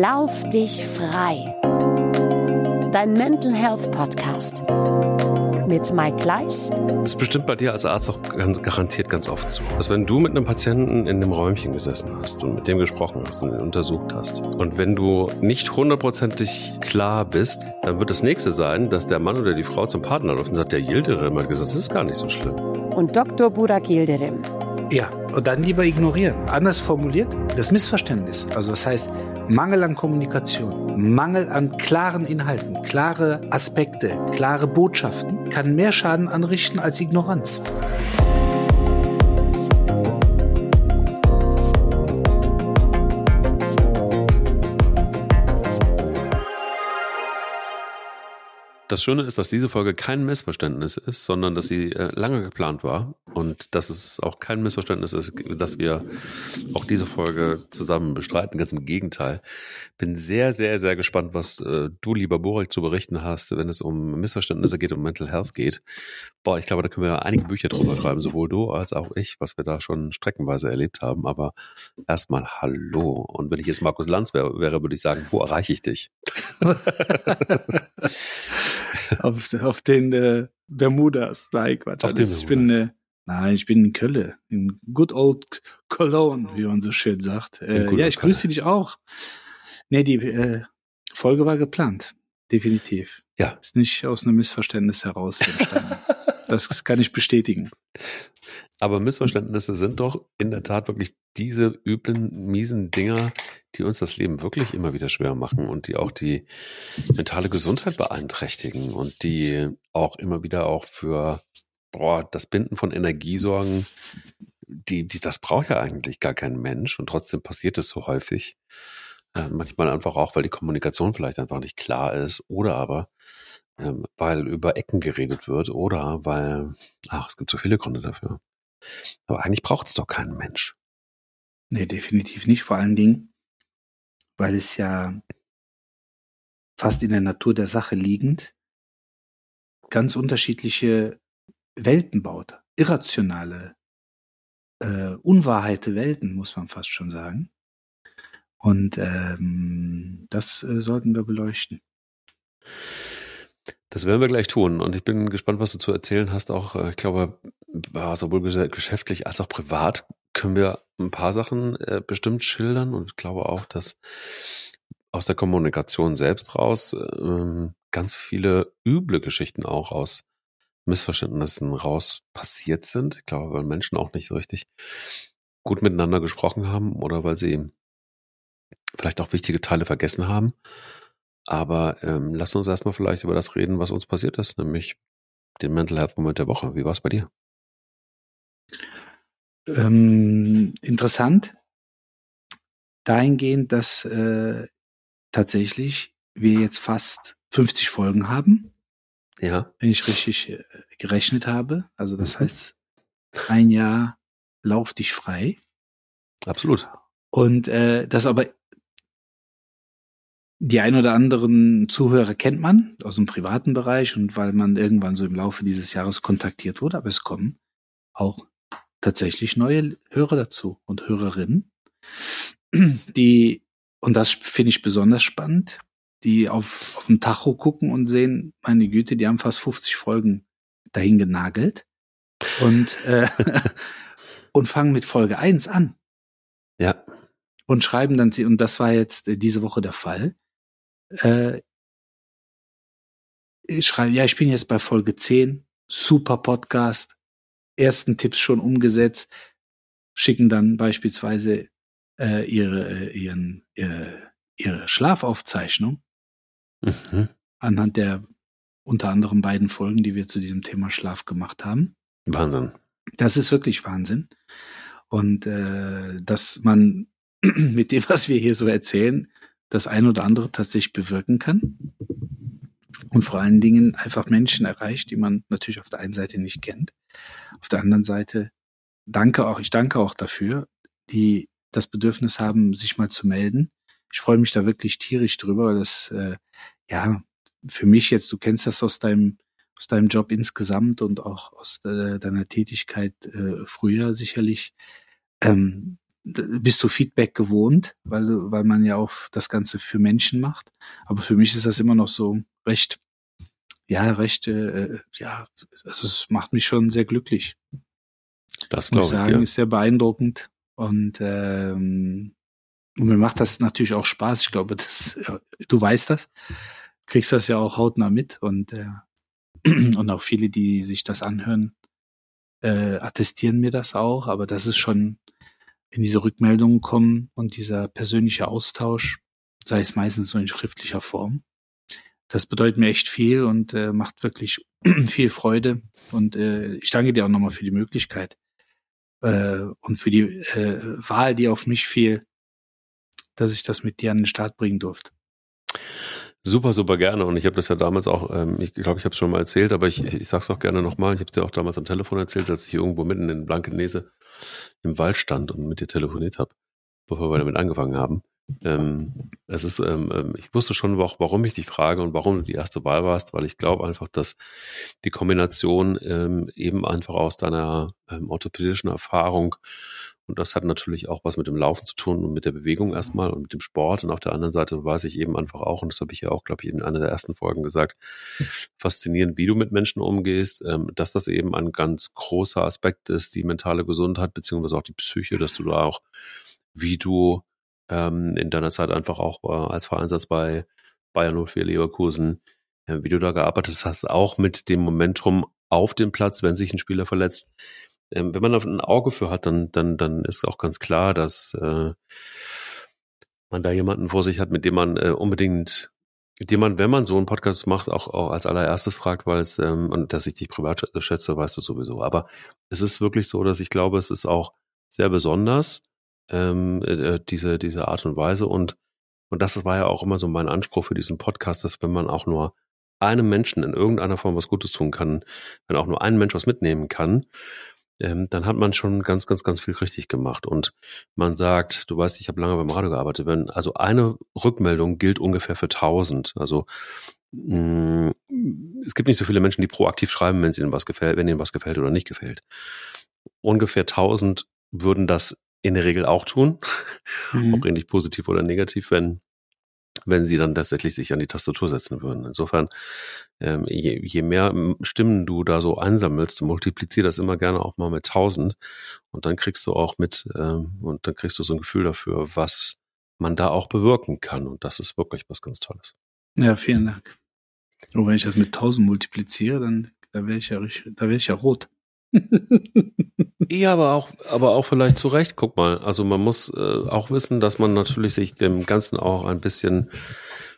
Lauf dich frei. Dein Mental Health Podcast mit Mike Gleis. Das ist bestimmt bei dir als Arzt auch ganz garantiert ganz oft so. Dass wenn du mit einem Patienten in einem Räumchen gesessen hast und mit dem gesprochen hast und ihn untersucht hast und wenn du nicht hundertprozentig klar bist, dann wird das nächste sein, dass der Mann oder die Frau zum Partner läuft und sagt, der Yildirim hat gesagt, das ist gar nicht so schlimm. Und Dr. Burak Yildirim. Ja, und dann lieber ignorieren. Anders formuliert, das Missverständnis. Also das heißt, Mangel an Kommunikation, Mangel an klaren Inhalten, klare Aspekte, klare Botschaften kann mehr Schaden anrichten als Ignoranz. Das Schöne ist, dass diese Folge kein Missverständnis ist, sondern dass sie äh, lange geplant war und dass es auch kein Missverständnis ist, dass wir auch diese Folge zusammen bestreiten. Ganz im Gegenteil. Bin sehr, sehr, sehr gespannt, was äh, du, lieber Borek, zu berichten hast, wenn es um Missverständnisse geht, um Mental Health geht. Boah, ich glaube, da können wir einige Bücher drüber schreiben, sowohl du als auch ich, was wir da schon streckenweise erlebt haben. Aber erstmal Hallo. Und wenn ich jetzt Markus Lanz wäre, wäre würde ich sagen, wo erreiche ich dich? auf, auf den äh, Bermudas. Nein, Quatsch. Auf den ich bin, äh, nein, ich bin in Köln. In good old Cologne, wie man so schön sagt. Äh, ja, ich grüße dich auch. Nee, die äh, Folge war geplant. Definitiv. Ja. Ist nicht aus einem Missverständnis heraus entstanden. das kann ich bestätigen. Aber Missverständnisse sind doch in der Tat wirklich diese üblen, miesen Dinger, die uns das Leben wirklich immer wieder schwer machen und die auch die mentale Gesundheit beeinträchtigen und die auch immer wieder auch für boah, das Binden von Energie sorgen. Die, die, das braucht ja eigentlich gar kein Mensch und trotzdem passiert es so häufig. Äh, manchmal einfach auch, weil die Kommunikation vielleicht einfach nicht klar ist oder aber ähm, weil über Ecken geredet wird oder weil, ach, es gibt so viele Gründe dafür. Aber eigentlich braucht es doch keinen Mensch. Nee, definitiv nicht. Vor allen Dingen, weil es ja fast in der Natur der Sache liegend ganz unterschiedliche Welten baut. Irrationale, äh, unwahrheite Welten, muss man fast schon sagen. Und ähm, das äh, sollten wir beleuchten. Das werden wir gleich tun. Und ich bin gespannt, was du zu erzählen hast. Auch, äh, ich glaube, sowohl ges- geschäftlich als auch privat können wir ein paar Sachen äh, bestimmt schildern. Und ich glaube auch, dass aus der Kommunikation selbst raus ähm, ganz viele üble Geschichten auch aus Missverständnissen raus passiert sind. Ich glaube, weil Menschen auch nicht so richtig gut miteinander gesprochen haben oder weil sie vielleicht auch wichtige Teile vergessen haben. Aber ähm, lass uns erstmal vielleicht über das reden, was uns passiert ist, nämlich den Mental Health Moment der Woche. Wie war es bei dir? Ähm, interessant dahingehend, dass äh, tatsächlich wir jetzt fast 50 Folgen haben, Ja, wenn ich richtig äh, gerechnet habe. Also das Mhm. heißt, ein Jahr lauf dich frei. absolut. Und äh, das aber die ein oder anderen Zuhörer kennt man aus dem privaten Bereich und weil man irgendwann so im Laufe dieses Jahres kontaktiert wurde, aber es kommen auch tatsächlich neue Hörer dazu und Hörerinnen, die, und das finde ich besonders spannend, die auf, auf den Tacho gucken und sehen, meine Güte, die haben fast 50 Folgen dahin genagelt und, äh, und fangen mit Folge 1 an. Ja, und schreiben dann, und das war jetzt äh, diese Woche der Fall, äh, ich schreibe, ja, ich bin jetzt bei Folge 10, super Podcast, ersten Tipps schon umgesetzt, schicken dann beispielsweise äh, ihre, äh, ihren, äh, ihre Schlafaufzeichnung mhm. anhand der unter anderem beiden Folgen, die wir zu diesem Thema Schlaf gemacht haben. Wahnsinn. Das ist wirklich Wahnsinn. Und äh, dass man mit dem, was wir hier so erzählen, das ein oder andere tatsächlich bewirken kann. Und vor allen Dingen einfach Menschen erreicht, die man natürlich auf der einen Seite nicht kennt. Auf der anderen Seite danke auch, ich danke auch dafür, die das Bedürfnis haben, sich mal zu melden. Ich freue mich da wirklich tierisch drüber, weil das, äh, ja, für mich jetzt, du kennst das aus deinem, aus deinem Job insgesamt und auch aus de, deiner Tätigkeit äh, früher sicherlich, ähm, bist du Feedback gewohnt, weil, weil man ja auch das Ganze für Menschen macht. Aber für mich ist das immer noch so recht, ja, recht, äh, ja, also es macht mich schon sehr glücklich. Das glaube ich. Muss sagen, ist sehr beeindruckend. Und, ähm, und mir macht das natürlich auch Spaß. Ich glaube, das, du weißt das, kriegst das ja auch hautnah mit und, äh, und auch viele, die sich das anhören, äh, attestieren mir das auch. Aber das ist schon, wenn diese Rückmeldungen kommen und dieser persönliche Austausch, sei es meistens so in schriftlicher Form, das bedeutet mir echt viel und äh, macht wirklich viel Freude. Und äh, ich danke dir auch nochmal für die Möglichkeit äh, und für die äh, Wahl, die auf mich fiel, dass ich das mit dir an den Start bringen durfte. Super, super gerne. Und ich habe das ja damals auch, ähm, ich glaube, ich habe es schon mal erzählt, aber ich, ich sage es auch gerne nochmal. Ich habe es dir auch damals am Telefon erzählt, als ich irgendwo mitten in Blankenese im Wald stand und mit dir telefoniert habe, bevor wir damit angefangen haben. Ähm, es ist, ähm, ähm, ich wusste schon auch, warum ich dich frage und warum du die erste Wahl warst, weil ich glaube einfach, dass die Kombination ähm, eben einfach aus deiner ähm, orthopädischen Erfahrung und das hat natürlich auch was mit dem Laufen zu tun und mit der Bewegung erstmal und mit dem Sport. Und auf der anderen Seite weiß ich eben einfach auch, und das habe ich ja auch, glaube ich, in einer der ersten Folgen gesagt, faszinierend, wie du mit Menschen umgehst, ähm, dass das eben ein ganz großer Aspekt ist, die mentale Gesundheit, beziehungsweise auch die Psyche, dass du da auch, wie du ähm, in deiner Zeit einfach auch äh, als Vereinsatz bei Bayern 04 Leverkusen, äh, wie du da gearbeitet hast, auch mit dem Momentum auf dem Platz, wenn sich ein Spieler verletzt. Ähm, wenn man da ein Auge für hat, dann, dann, dann ist auch ganz klar, dass äh, man da jemanden vor sich hat, mit dem man äh, unbedingt, mit dem man, wenn man so einen Podcast macht, auch, auch als allererstes fragt, weil es, ähm, und dass ich dich privat schätze, weißt du sowieso. Aber es ist wirklich so, dass ich glaube, es ist auch sehr besonders, ähm, äh, diese, diese Art und Weise. Und, und das war ja auch immer so mein Anspruch für diesen Podcast, dass wenn man auch nur einem Menschen in irgendeiner Form was Gutes tun kann, wenn auch nur ein Mensch was mitnehmen kann, ähm, dann hat man schon ganz, ganz, ganz viel richtig gemacht. Und man sagt, du weißt, ich habe lange beim Radio gearbeitet, wenn also eine Rückmeldung gilt ungefähr für 1000. Also mh, mm, es gibt nicht so viele Menschen, die proaktiv schreiben, wenn ihnen was gefällt, wenn ihnen was gefällt oder nicht gefällt. Ungefähr 1000 würden das in der Regel auch tun, mhm. ob ähnlich positiv oder negativ, wenn wenn sie dann tatsächlich sich an die Tastatur setzen würden. Insofern, ähm, je, je mehr Stimmen du da so einsammelst, multiplizier das immer gerne auch mal mit tausend und dann kriegst du auch mit ähm, und dann kriegst du so ein Gefühl dafür, was man da auch bewirken kann und das ist wirklich was ganz Tolles. Ja, vielen Dank. Und wenn ich das mit tausend multipliziere, dann da wäre ich ja da wäre ich ja rot. Ja, aber auch, aber auch vielleicht zu Recht. Guck mal, also man muss äh, auch wissen, dass man natürlich sich dem Ganzen auch ein bisschen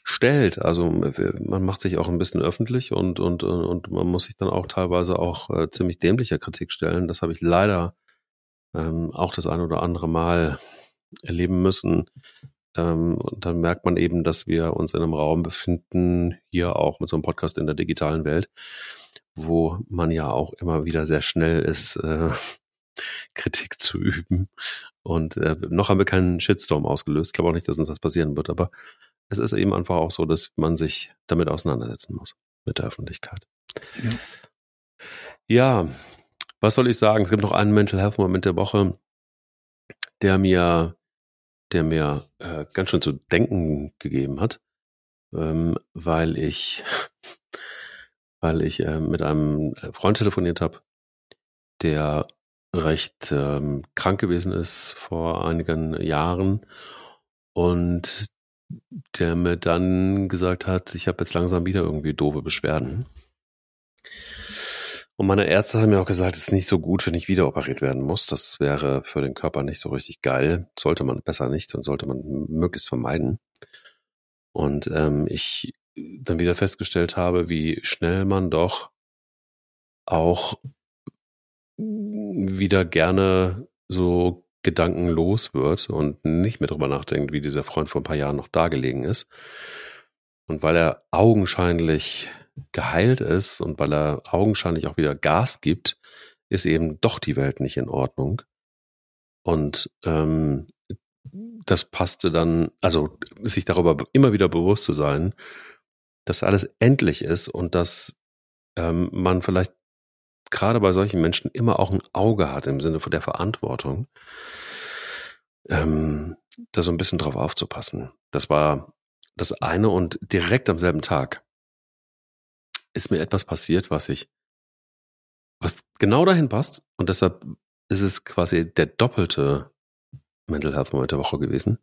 stellt. Also man macht sich auch ein bisschen öffentlich und und und man muss sich dann auch teilweise auch äh, ziemlich dämlicher Kritik stellen. Das habe ich leider ähm, auch das ein oder andere Mal erleben müssen. Ähm, und dann merkt man eben, dass wir uns in einem Raum befinden, hier auch mit so einem Podcast in der digitalen Welt, wo man ja auch immer wieder sehr schnell ist, äh, Kritik zu üben. Und äh, noch haben wir keinen Shitstorm ausgelöst. Ich glaube auch nicht, dass uns das passieren wird, aber es ist eben einfach auch so, dass man sich damit auseinandersetzen muss, mit der Öffentlichkeit. Ja, ja was soll ich sagen? Es gibt noch einen Mental Health Moment der Woche, der mir, der mir äh, ganz schön zu denken gegeben hat, ähm, weil ich, weil ich äh, mit einem Freund telefoniert habe, der recht ähm, krank gewesen ist vor einigen Jahren und der mir dann gesagt hat, ich habe jetzt langsam wieder irgendwie doofe Beschwerden. Und meine Ärzte haben mir auch gesagt, es ist nicht so gut, wenn ich wieder operiert werden muss. Das wäre für den Körper nicht so richtig geil. Sollte man besser nicht und sollte man möglichst vermeiden. Und ähm, ich dann wieder festgestellt habe, wie schnell man doch auch wieder gerne so gedankenlos wird und nicht mehr drüber nachdenkt, wie dieser Freund vor ein paar Jahren noch da gelegen ist. Und weil er augenscheinlich geheilt ist und weil er augenscheinlich auch wieder Gas gibt, ist eben doch die Welt nicht in Ordnung. Und ähm, das passte dann, also sich darüber immer wieder bewusst zu sein, dass alles endlich ist und dass ähm, man vielleicht gerade bei solchen Menschen immer auch ein Auge hat im Sinne von der Verantwortung. ähm, da so ein bisschen drauf aufzupassen. Das war das eine und direkt am selben Tag ist mir etwas passiert, was ich, was genau dahin passt und deshalb ist es quasi der doppelte Mental Health Moment der Woche gewesen.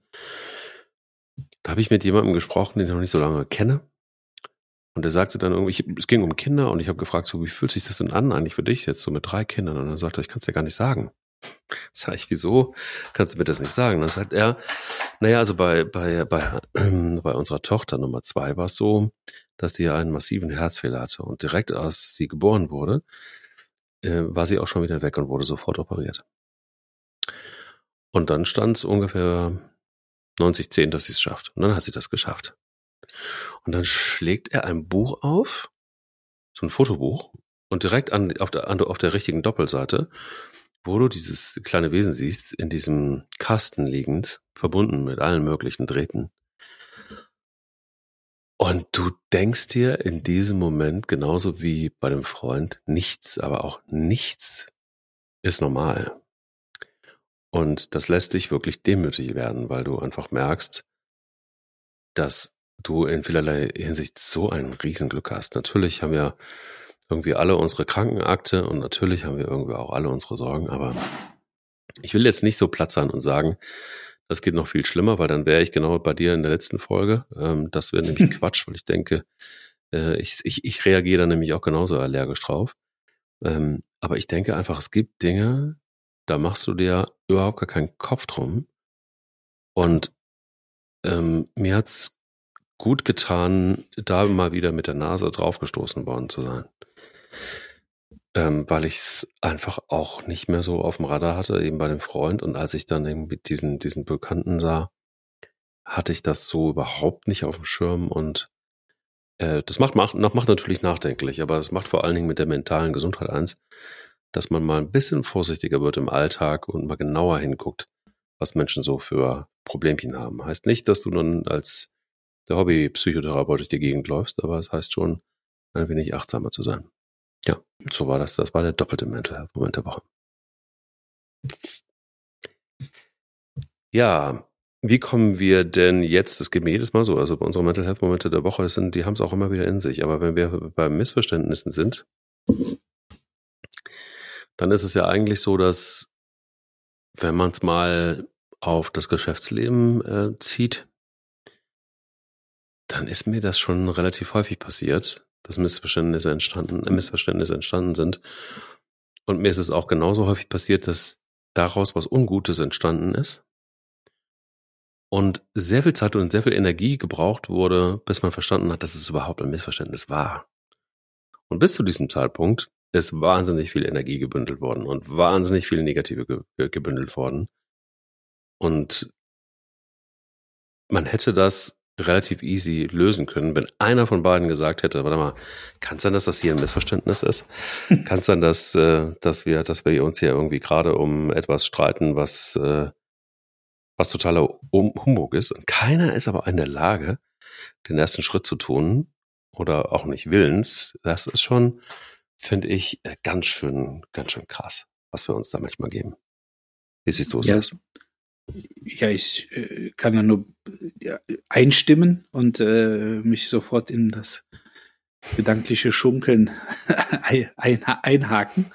Da habe ich mit jemandem gesprochen, den ich noch nicht so lange kenne. Und er sagte dann irgendwie, es ging um Kinder und ich habe gefragt, so, wie fühlt sich das denn an eigentlich für dich jetzt so mit drei Kindern? Und er sagte, ich kann es dir gar nicht sagen. Sag ich, wieso kannst du mir das nicht sagen? Dann sagt er, naja, also bei, bei, bei, äh, bei unserer Tochter Nummer zwei war es so, dass die einen massiven Herzfehler hatte. Und direkt als sie geboren wurde, äh, war sie auch schon wieder weg und wurde sofort operiert. Und dann stand es ungefähr 90-10, dass sie es schafft. Und dann hat sie das geschafft. Und dann schlägt er ein Buch auf, so ein Fotobuch, und direkt an, auf, der, auf der richtigen Doppelseite wo du dieses kleine Wesen siehst, in diesem Kasten liegend, verbunden mit allen möglichen Drähten. Und du denkst dir in diesem Moment, genauso wie bei dem Freund, nichts, aber auch nichts ist normal. Und das lässt dich wirklich demütig werden, weil du einfach merkst, dass du in vielerlei Hinsicht so ein Riesenglück hast. Natürlich haben wir irgendwie alle unsere Krankenakte und natürlich haben wir irgendwie auch alle unsere Sorgen, aber ich will jetzt nicht so platt sein und sagen, das geht noch viel schlimmer, weil dann wäre ich genau bei dir in der letzten Folge. Ähm, das wäre nämlich Quatsch, weil ich denke, äh, ich, ich, ich reagiere da nämlich auch genauso allergisch drauf. Ähm, aber ich denke einfach, es gibt Dinge, da machst du dir überhaupt gar keinen Kopf drum. Und ähm, mir hat's gut getan, da mal wieder mit der Nase draufgestoßen worden zu sein. Ähm, weil ich es einfach auch nicht mehr so auf dem Radar hatte, eben bei dem Freund. Und als ich dann irgendwie diesen, diesen Bekannten sah, hatte ich das so überhaupt nicht auf dem Schirm. Und äh, das macht, macht, macht natürlich nachdenklich, aber es macht vor allen Dingen mit der mentalen Gesundheit eins, dass man mal ein bisschen vorsichtiger wird im Alltag und mal genauer hinguckt, was Menschen so für Problemchen haben. Heißt nicht, dass du nun als der Hobby-Psychotherapeut durch die Gegend läufst, aber es heißt schon, ein wenig achtsamer zu sein. Ja, so war das. Das war der doppelte Mental Health Moment der Woche. Ja, wie kommen wir denn jetzt, das geht mir jedes Mal so, also bei unseren Mental Health Momente der Woche, sind, die haben es auch immer wieder in sich, aber wenn wir bei Missverständnissen sind, dann ist es ja eigentlich so, dass wenn man es mal auf das Geschäftsleben äh, zieht, dann ist mir das schon relativ häufig passiert, dass Missverständnisse entstanden, äh, Missverständnisse entstanden sind. Und mir ist es auch genauso häufig passiert, dass daraus was Ungutes entstanden ist. Und sehr viel Zeit und sehr viel Energie gebraucht wurde, bis man verstanden hat, dass es überhaupt ein Missverständnis war. Und bis zu diesem Zeitpunkt ist wahnsinnig viel Energie gebündelt worden und wahnsinnig viel Negative ge gebündelt worden. Und man hätte das relativ easy lösen können, wenn einer von beiden gesagt hätte, warte mal, kann es sein, dass das hier ein Missverständnis ist? kann es sein, dass, äh, dass wir, dass wir uns hier irgendwie gerade um etwas streiten, was, äh, was totaler Humbug ist? Und keiner ist aber in der Lage, den ersten Schritt zu tun oder auch nicht willens. Das ist schon, finde ich, äh, ganz schön, ganz schön krass, was wir uns da manchmal geben. Wie siehst du es? Ja, ja, ich äh, kann da nur ja, einstimmen und äh, mich sofort in das gedankliche Schunkeln ein, einhaken.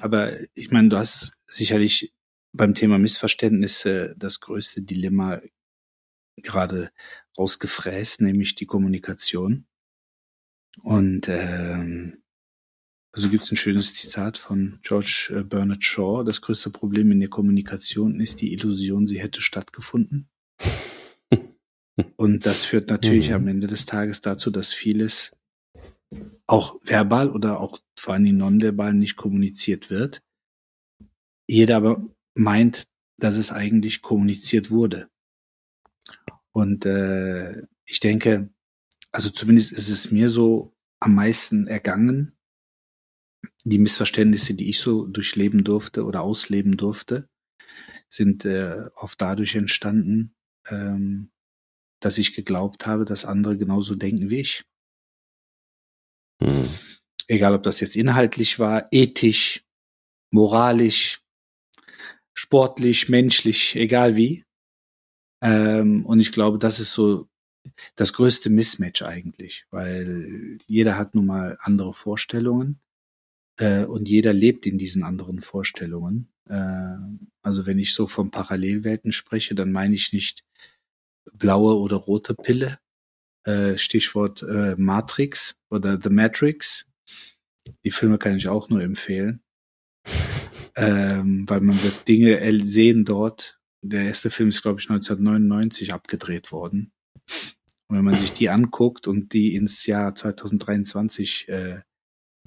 Aber ich meine, du hast sicherlich beim Thema Missverständnisse das größte Dilemma gerade rausgefräst, nämlich die Kommunikation. Und ähm, also gibt es ein schönes Zitat von George äh, Bernard Shaw. Das größte Problem in der Kommunikation ist die Illusion, sie hätte stattgefunden. Und das führt natürlich mhm. am Ende des Tages dazu, dass vieles auch verbal oder auch vor allem nonverbal nicht kommuniziert wird. Jeder aber meint, dass es eigentlich kommuniziert wurde. Und äh, ich denke, also zumindest ist es mir so am meisten ergangen, die Missverständnisse, die ich so durchleben durfte oder ausleben durfte, sind äh, oft dadurch entstanden, ähm, dass ich geglaubt habe, dass andere genauso denken wie ich. Mhm. Egal, ob das jetzt inhaltlich war, ethisch, moralisch, sportlich, menschlich, egal wie. Ähm, und ich glaube, das ist so das größte Mismatch eigentlich, weil jeder hat nun mal andere Vorstellungen äh, und jeder lebt in diesen anderen Vorstellungen. Äh, also wenn ich so von Parallelwelten spreche, dann meine ich nicht blaue oder rote Pille, äh, Stichwort äh, Matrix oder The Matrix. Die Filme kann ich auch nur empfehlen, ähm, weil man wird Dinge sehen dort. Der erste Film ist, glaube ich, 1999 abgedreht worden. Und wenn man sich die anguckt und die ins Jahr 2023 äh,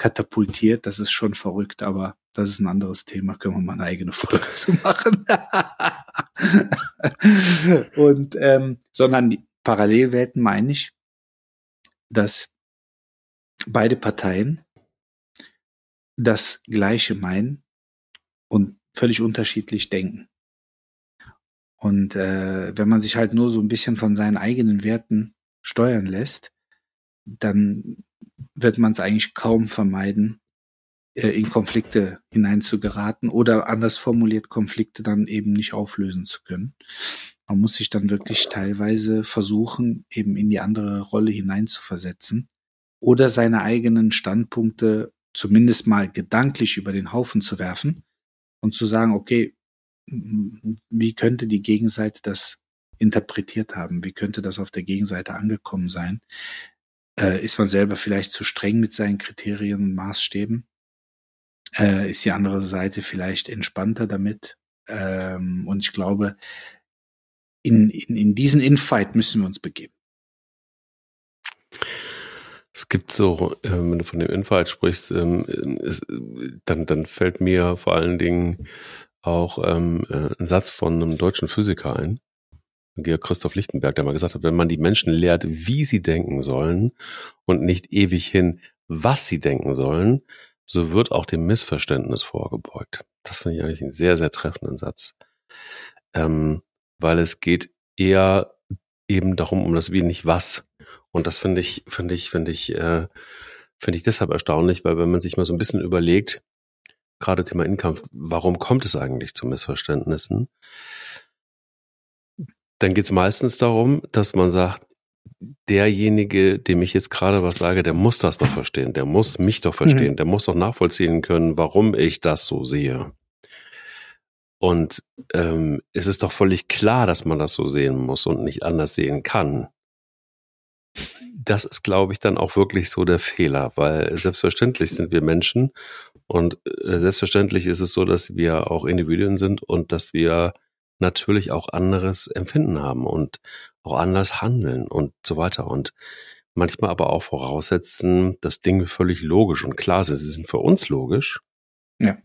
katapultiert, das ist schon verrückt, aber das ist ein anderes Thema, können wir mal eine eigene Folge zu machen. und ähm, sondern die Parallelwelten meine ich, dass beide Parteien das Gleiche meinen und völlig unterschiedlich denken. Und äh, wenn man sich halt nur so ein bisschen von seinen eigenen Werten steuern lässt, dann wird man es eigentlich kaum vermeiden, äh, in Konflikte hineinzugeraten oder anders formuliert, Konflikte dann eben nicht auflösen zu können. Man muss sich dann wirklich teilweise versuchen, eben in die andere Rolle hineinzuversetzen oder seine eigenen Standpunkte zumindest mal gedanklich über den Haufen zu werfen und zu sagen, okay, wie könnte die Gegenseite das interpretiert haben? Wie könnte das auf der Gegenseite angekommen sein? Äh, ist man selber vielleicht zu streng mit seinen Kriterien und Maßstäben? Äh, ist die andere Seite vielleicht entspannter damit? Ähm, und ich glaube, in, in, in diesen Infight müssen wir uns begeben. Es gibt so, äh, wenn du von dem Infight sprichst, ähm, ist, dann, dann fällt mir vor allen Dingen auch ähm, äh, ein Satz von einem deutschen Physiker ein, Georg Christoph Lichtenberg, der mal gesagt hat, wenn man die Menschen lehrt, wie sie denken sollen und nicht ewig hin, was sie denken sollen, so wird auch dem Missverständnis vorgebeugt. Das finde ich eigentlich einen sehr, sehr treffenden Satz. Ähm, weil es geht eher eben darum, um das wie nicht was. Und das finde ich, finde ich, finde ich, äh, finde ich deshalb erstaunlich, weil wenn man sich mal so ein bisschen überlegt, gerade Thema Income, warum kommt es eigentlich zu Missverständnissen? Dann geht es meistens darum, dass man sagt, derjenige, dem ich jetzt gerade was sage, der muss das doch verstehen, der muss mich doch verstehen, mhm. der muss doch nachvollziehen können, warum ich das so sehe. Und ähm, es ist doch völlig klar, dass man das so sehen muss und nicht anders sehen kann. Das ist, glaube ich, dann auch wirklich so der Fehler, weil selbstverständlich sind wir Menschen und äh, selbstverständlich ist es so, dass wir auch Individuen sind und dass wir natürlich auch anderes Empfinden haben und auch anders handeln und so weiter. Und manchmal aber auch voraussetzen, dass Dinge völlig logisch und klar sind. Sie sind für uns logisch. Ja.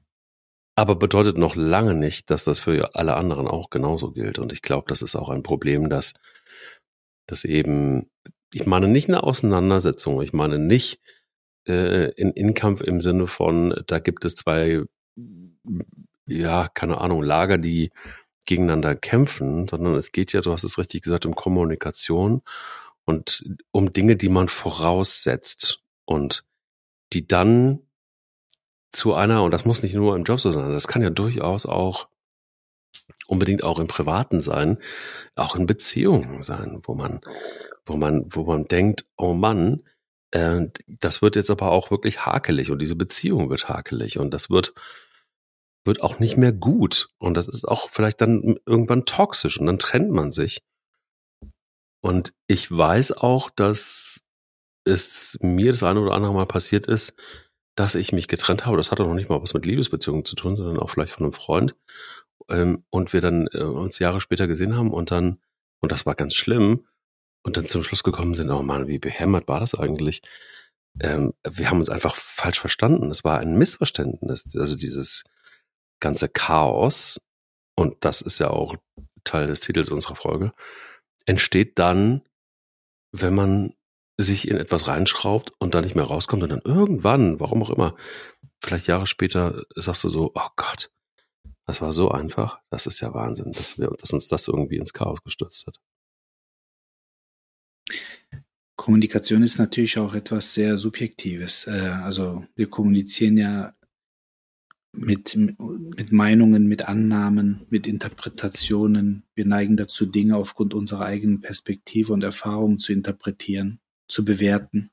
Aber bedeutet noch lange nicht, dass das für alle anderen auch genauso gilt. Und ich glaube, das ist auch ein Problem, dass, dass eben, ich meine nicht eine Auseinandersetzung, ich meine nicht äh, in Inkampf im Sinne von, da gibt es zwei, ja, keine Ahnung, Lager, die gegeneinander kämpfen, sondern es geht ja, du hast es richtig gesagt, um Kommunikation und um Dinge, die man voraussetzt und die dann zu einer, und das muss nicht nur im Job so sein, das kann ja durchaus auch unbedingt auch im Privaten sein, auch in Beziehungen sein, wo man, wo man, wo man denkt, oh Mann, äh, das wird jetzt aber auch wirklich hakelig und diese Beziehung wird hakelig und das wird wird auch nicht mehr gut. Und das ist auch vielleicht dann irgendwann toxisch und dann trennt man sich. Und ich weiß auch, dass es mir das eine oder andere Mal passiert ist, dass ich mich getrennt habe. Das hatte noch nicht mal was mit Liebesbeziehungen zu tun, sondern auch vielleicht von einem Freund. Ähm, und wir dann äh, uns Jahre später gesehen haben und dann, und das war ganz schlimm, und dann zum Schluss gekommen sind, oh Mann, wie behämmert war das eigentlich? Ähm, wir haben uns einfach falsch verstanden. Es war ein Missverständnis. Also dieses, ganze Chaos, und das ist ja auch Teil des Titels unserer Folge, entsteht dann, wenn man sich in etwas reinschraubt und da nicht mehr rauskommt und dann irgendwann, warum auch immer, vielleicht Jahre später sagst du so, oh Gott, das war so einfach, das ist ja Wahnsinn, dass, wir, dass uns das irgendwie ins Chaos gestürzt hat. Kommunikation ist natürlich auch etwas sehr Subjektives. Äh, also wir kommunizieren ja mit, mit Meinungen, mit Annahmen, mit Interpretationen. Wir neigen dazu, Dinge aufgrund unserer eigenen Perspektive und Erfahrungen zu interpretieren, zu bewerten.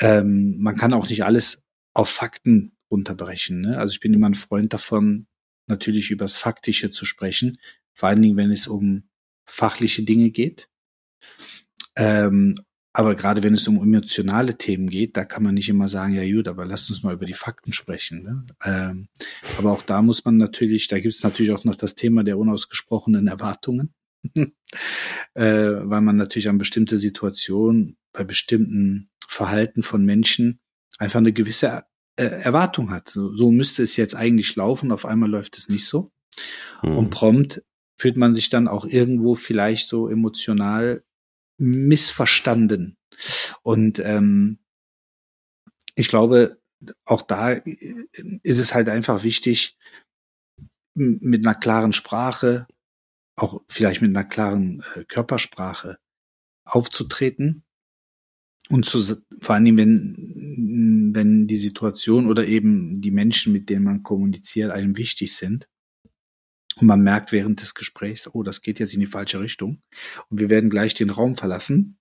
Ähm, man kann auch nicht alles auf Fakten runterbrechen. Ne? Also ich bin immer ein Freund davon, natürlich übers Faktische zu sprechen, vor allen Dingen, wenn es um fachliche Dinge geht. Ähm, aber gerade wenn es um emotionale Themen geht, da kann man nicht immer sagen, ja gut, aber lasst uns mal über die Fakten sprechen. Ne? Ähm, aber auch da muss man natürlich, da gibt es natürlich auch noch das Thema der unausgesprochenen Erwartungen, äh, weil man natürlich an bestimmte Situationen, bei bestimmten Verhalten von Menschen einfach eine gewisse äh, Erwartung hat. So, so müsste es jetzt eigentlich laufen, auf einmal läuft es nicht so. Mhm. Und prompt fühlt man sich dann auch irgendwo vielleicht so emotional missverstanden. Und ähm, ich glaube, auch da äh, ist es halt einfach wichtig, mit einer klaren Sprache, auch vielleicht mit einer klaren äh, Körpersprache aufzutreten und zu, vor allen Dingen, wenn, wenn die Situation oder eben die Menschen, mit denen man kommuniziert, einem wichtig sind, und man merkt während des Gesprächs, oh, das geht jetzt in die falsche Richtung. Und wir werden gleich den Raum verlassen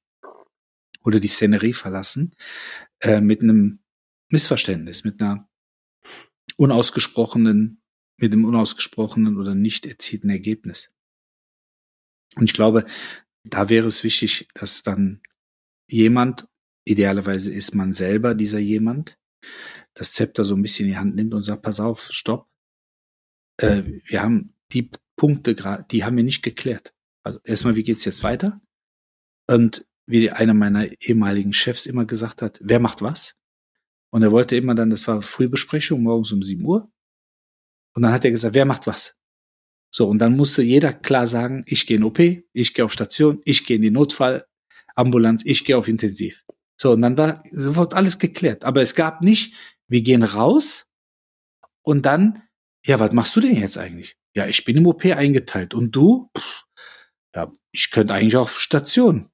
oder die Szenerie verlassen äh, mit einem Missverständnis, mit einer unausgesprochenen, mit einem unausgesprochenen oder nicht erzielten Ergebnis. Und ich glaube, da wäre es wichtig, dass dann jemand, idealerweise ist man selber dieser jemand, das Zepter so ein bisschen in die Hand nimmt und sagt, pass auf, stopp. Äh, wir haben die Punkte gerade, die haben wir nicht geklärt. Also erstmal, wie geht's jetzt weiter? Und wie einer meiner ehemaligen Chefs immer gesagt hat, wer macht was? Und er wollte immer dann, das war Frühbesprechung, morgens um sieben Uhr. Und dann hat er gesagt, wer macht was? So, und dann musste jeder klar sagen, ich gehe in OP, ich gehe auf Station, ich gehe in die Notfallambulanz, ich gehe auf Intensiv. So, und dann war sofort alles geklärt. Aber es gab nicht, wir gehen raus und dann, ja, was machst du denn jetzt eigentlich? Ja, ich bin im OP eingeteilt. Und du? Pff, ja, ich könnte eigentlich auf Station.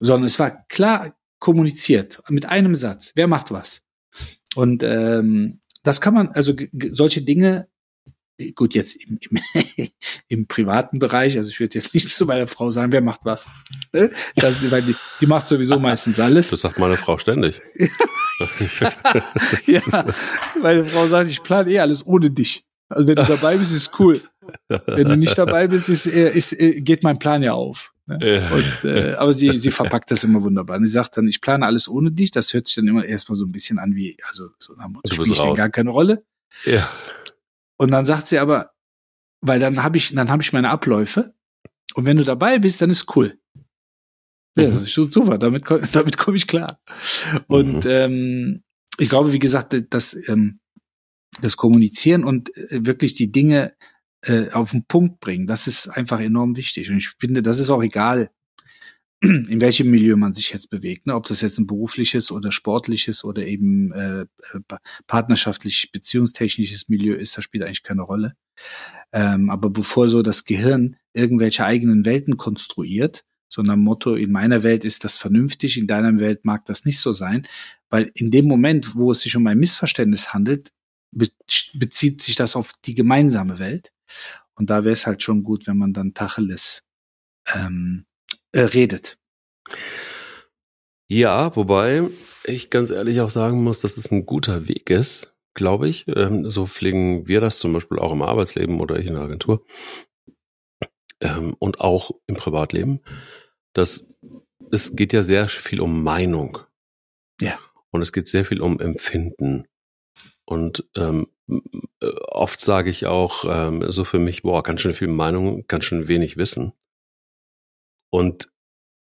Sondern es war klar kommuniziert mit einem Satz. Wer macht was? Und ähm, das kann man, also solche Dinge, gut, jetzt im, im, im privaten Bereich, also ich würde jetzt nicht zu meiner Frau sagen, wer macht was. Ne? Das, die, die macht sowieso meistens alles. Das sagt meine Frau ständig. ja, meine Frau sagt, ich plane eh alles ohne dich. Also wenn du dabei bist, ist cool. Wenn du nicht dabei bist, ist, ist, ist geht mein Plan ja auf. Ne? Und, äh, aber sie, sie verpackt das immer wunderbar. Und sie sagt dann, ich plane alles ohne dich. Das hört sich dann immer erstmal so ein bisschen an wie, also so haben wir spielt ja gar keine Rolle. Ja. Und dann sagt sie aber, weil dann habe ich, dann habe ich meine Abläufe. Und wenn du dabei bist, dann ist cool. Ja, mhm. super, damit, damit komme ich klar. Und mhm. ähm, ich glaube, wie gesagt, dass ähm, das Kommunizieren und äh, wirklich die Dinge äh, auf den Punkt bringen, das ist einfach enorm wichtig. Und ich finde, das ist auch egal, in welchem Milieu man sich jetzt bewegt, ne? ob das jetzt ein berufliches oder sportliches oder eben äh, äh partnerschaftlich beziehungstechnisches Milieu ist, das spielt eigentlich keine Rolle. Ähm, aber bevor so das Gehirn irgendwelche eigenen Welten konstruiert, sondern Motto, in meiner Welt ist das vernünftig, in deiner Welt mag das nicht so sein, weil in dem Moment, wo es sich um ein Missverständnis handelt, bezieht sich das auf die gemeinsame Welt. Und da wäre es halt schon gut, wenn man dann Tacheles ähm, äh, redet. Ja, wobei ich ganz ehrlich auch sagen muss, dass es ein guter Weg ist, glaube ich. Ähm, so pflegen wir das zum Beispiel auch im Arbeitsleben oder ich in der Agentur ähm, und auch im Privatleben. Das, es geht ja sehr viel um Meinung. Ja. Und es geht sehr viel um Empfinden. Und ähm, äh, oft sage ich auch ähm, so für mich, boah, ganz schön viel Meinung, ganz schön wenig Wissen. Und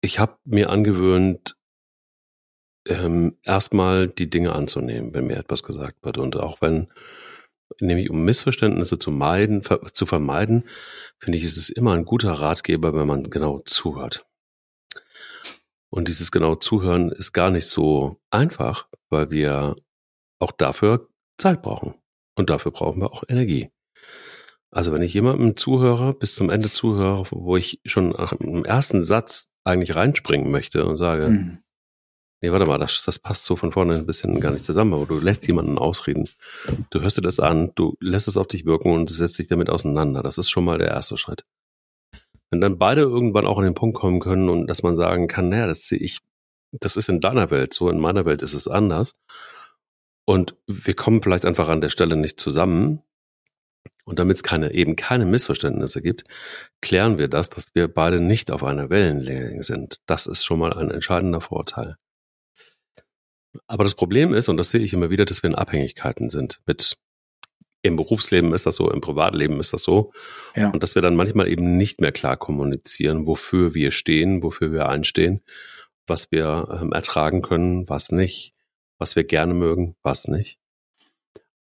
ich habe mir angewöhnt, ähm, erstmal die Dinge anzunehmen, wenn mir etwas gesagt wird. Und auch wenn, nämlich um Missverständnisse zu meiden, ver zu vermeiden, finde ich, ist es immer ein guter Ratgeber, wenn man genau zuhört. Und dieses genau Zuhören ist gar nicht so einfach, weil wir auch dafür Zeit brauchen. Und dafür brauchen wir auch Energie. Also wenn ich jemandem zuhöre, bis zum Ende zuhöre, wo ich schon dem ersten Satz eigentlich reinspringen möchte und sage, mhm. nee, warte mal, das, das passt so von vorne ein bisschen gar nicht zusammen, aber du lässt jemanden ausreden. Du hörst dir das an, du lässt es auf dich wirken und setzt dich damit auseinander. Das ist schon mal der erste Schritt. Wenn dann beide irgendwann auch an den Punkt kommen können und dass man sagen kann, naja, das sehe ich, das ist in deiner Welt so, in meiner Welt ist es anders. Und wir kommen vielleicht einfach an der Stelle nicht zusammen. Und damit es keine, eben keine Missverständnisse gibt, klären wir das, dass wir beide nicht auf einer Wellenlänge sind. Das ist schon mal ein entscheidender Vorteil. Aber das Problem ist, und das sehe ich immer wieder, dass wir in Abhängigkeiten sind. Mit im Berufsleben ist das so, im Privatleben ist das so. Ja. Und dass wir dann manchmal eben nicht mehr klar kommunizieren, wofür wir stehen, wofür wir einstehen, was wir ähm, ertragen können, was nicht, was wir gerne mögen, was nicht.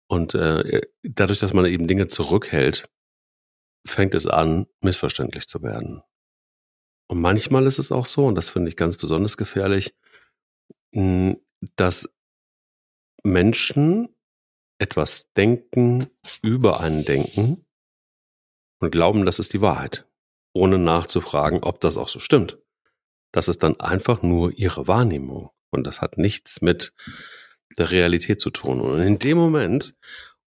Und äh, dadurch, dass man eben Dinge zurückhält, fängt es an, missverständlich zu werden. Und manchmal ist es auch so, und das finde ich ganz besonders gefährlich, dass Menschen etwas denken über einen denken und glauben, das ist die Wahrheit, ohne nachzufragen, ob das auch so stimmt. Das ist dann einfach nur ihre Wahrnehmung und das hat nichts mit der Realität zu tun. Und in dem Moment,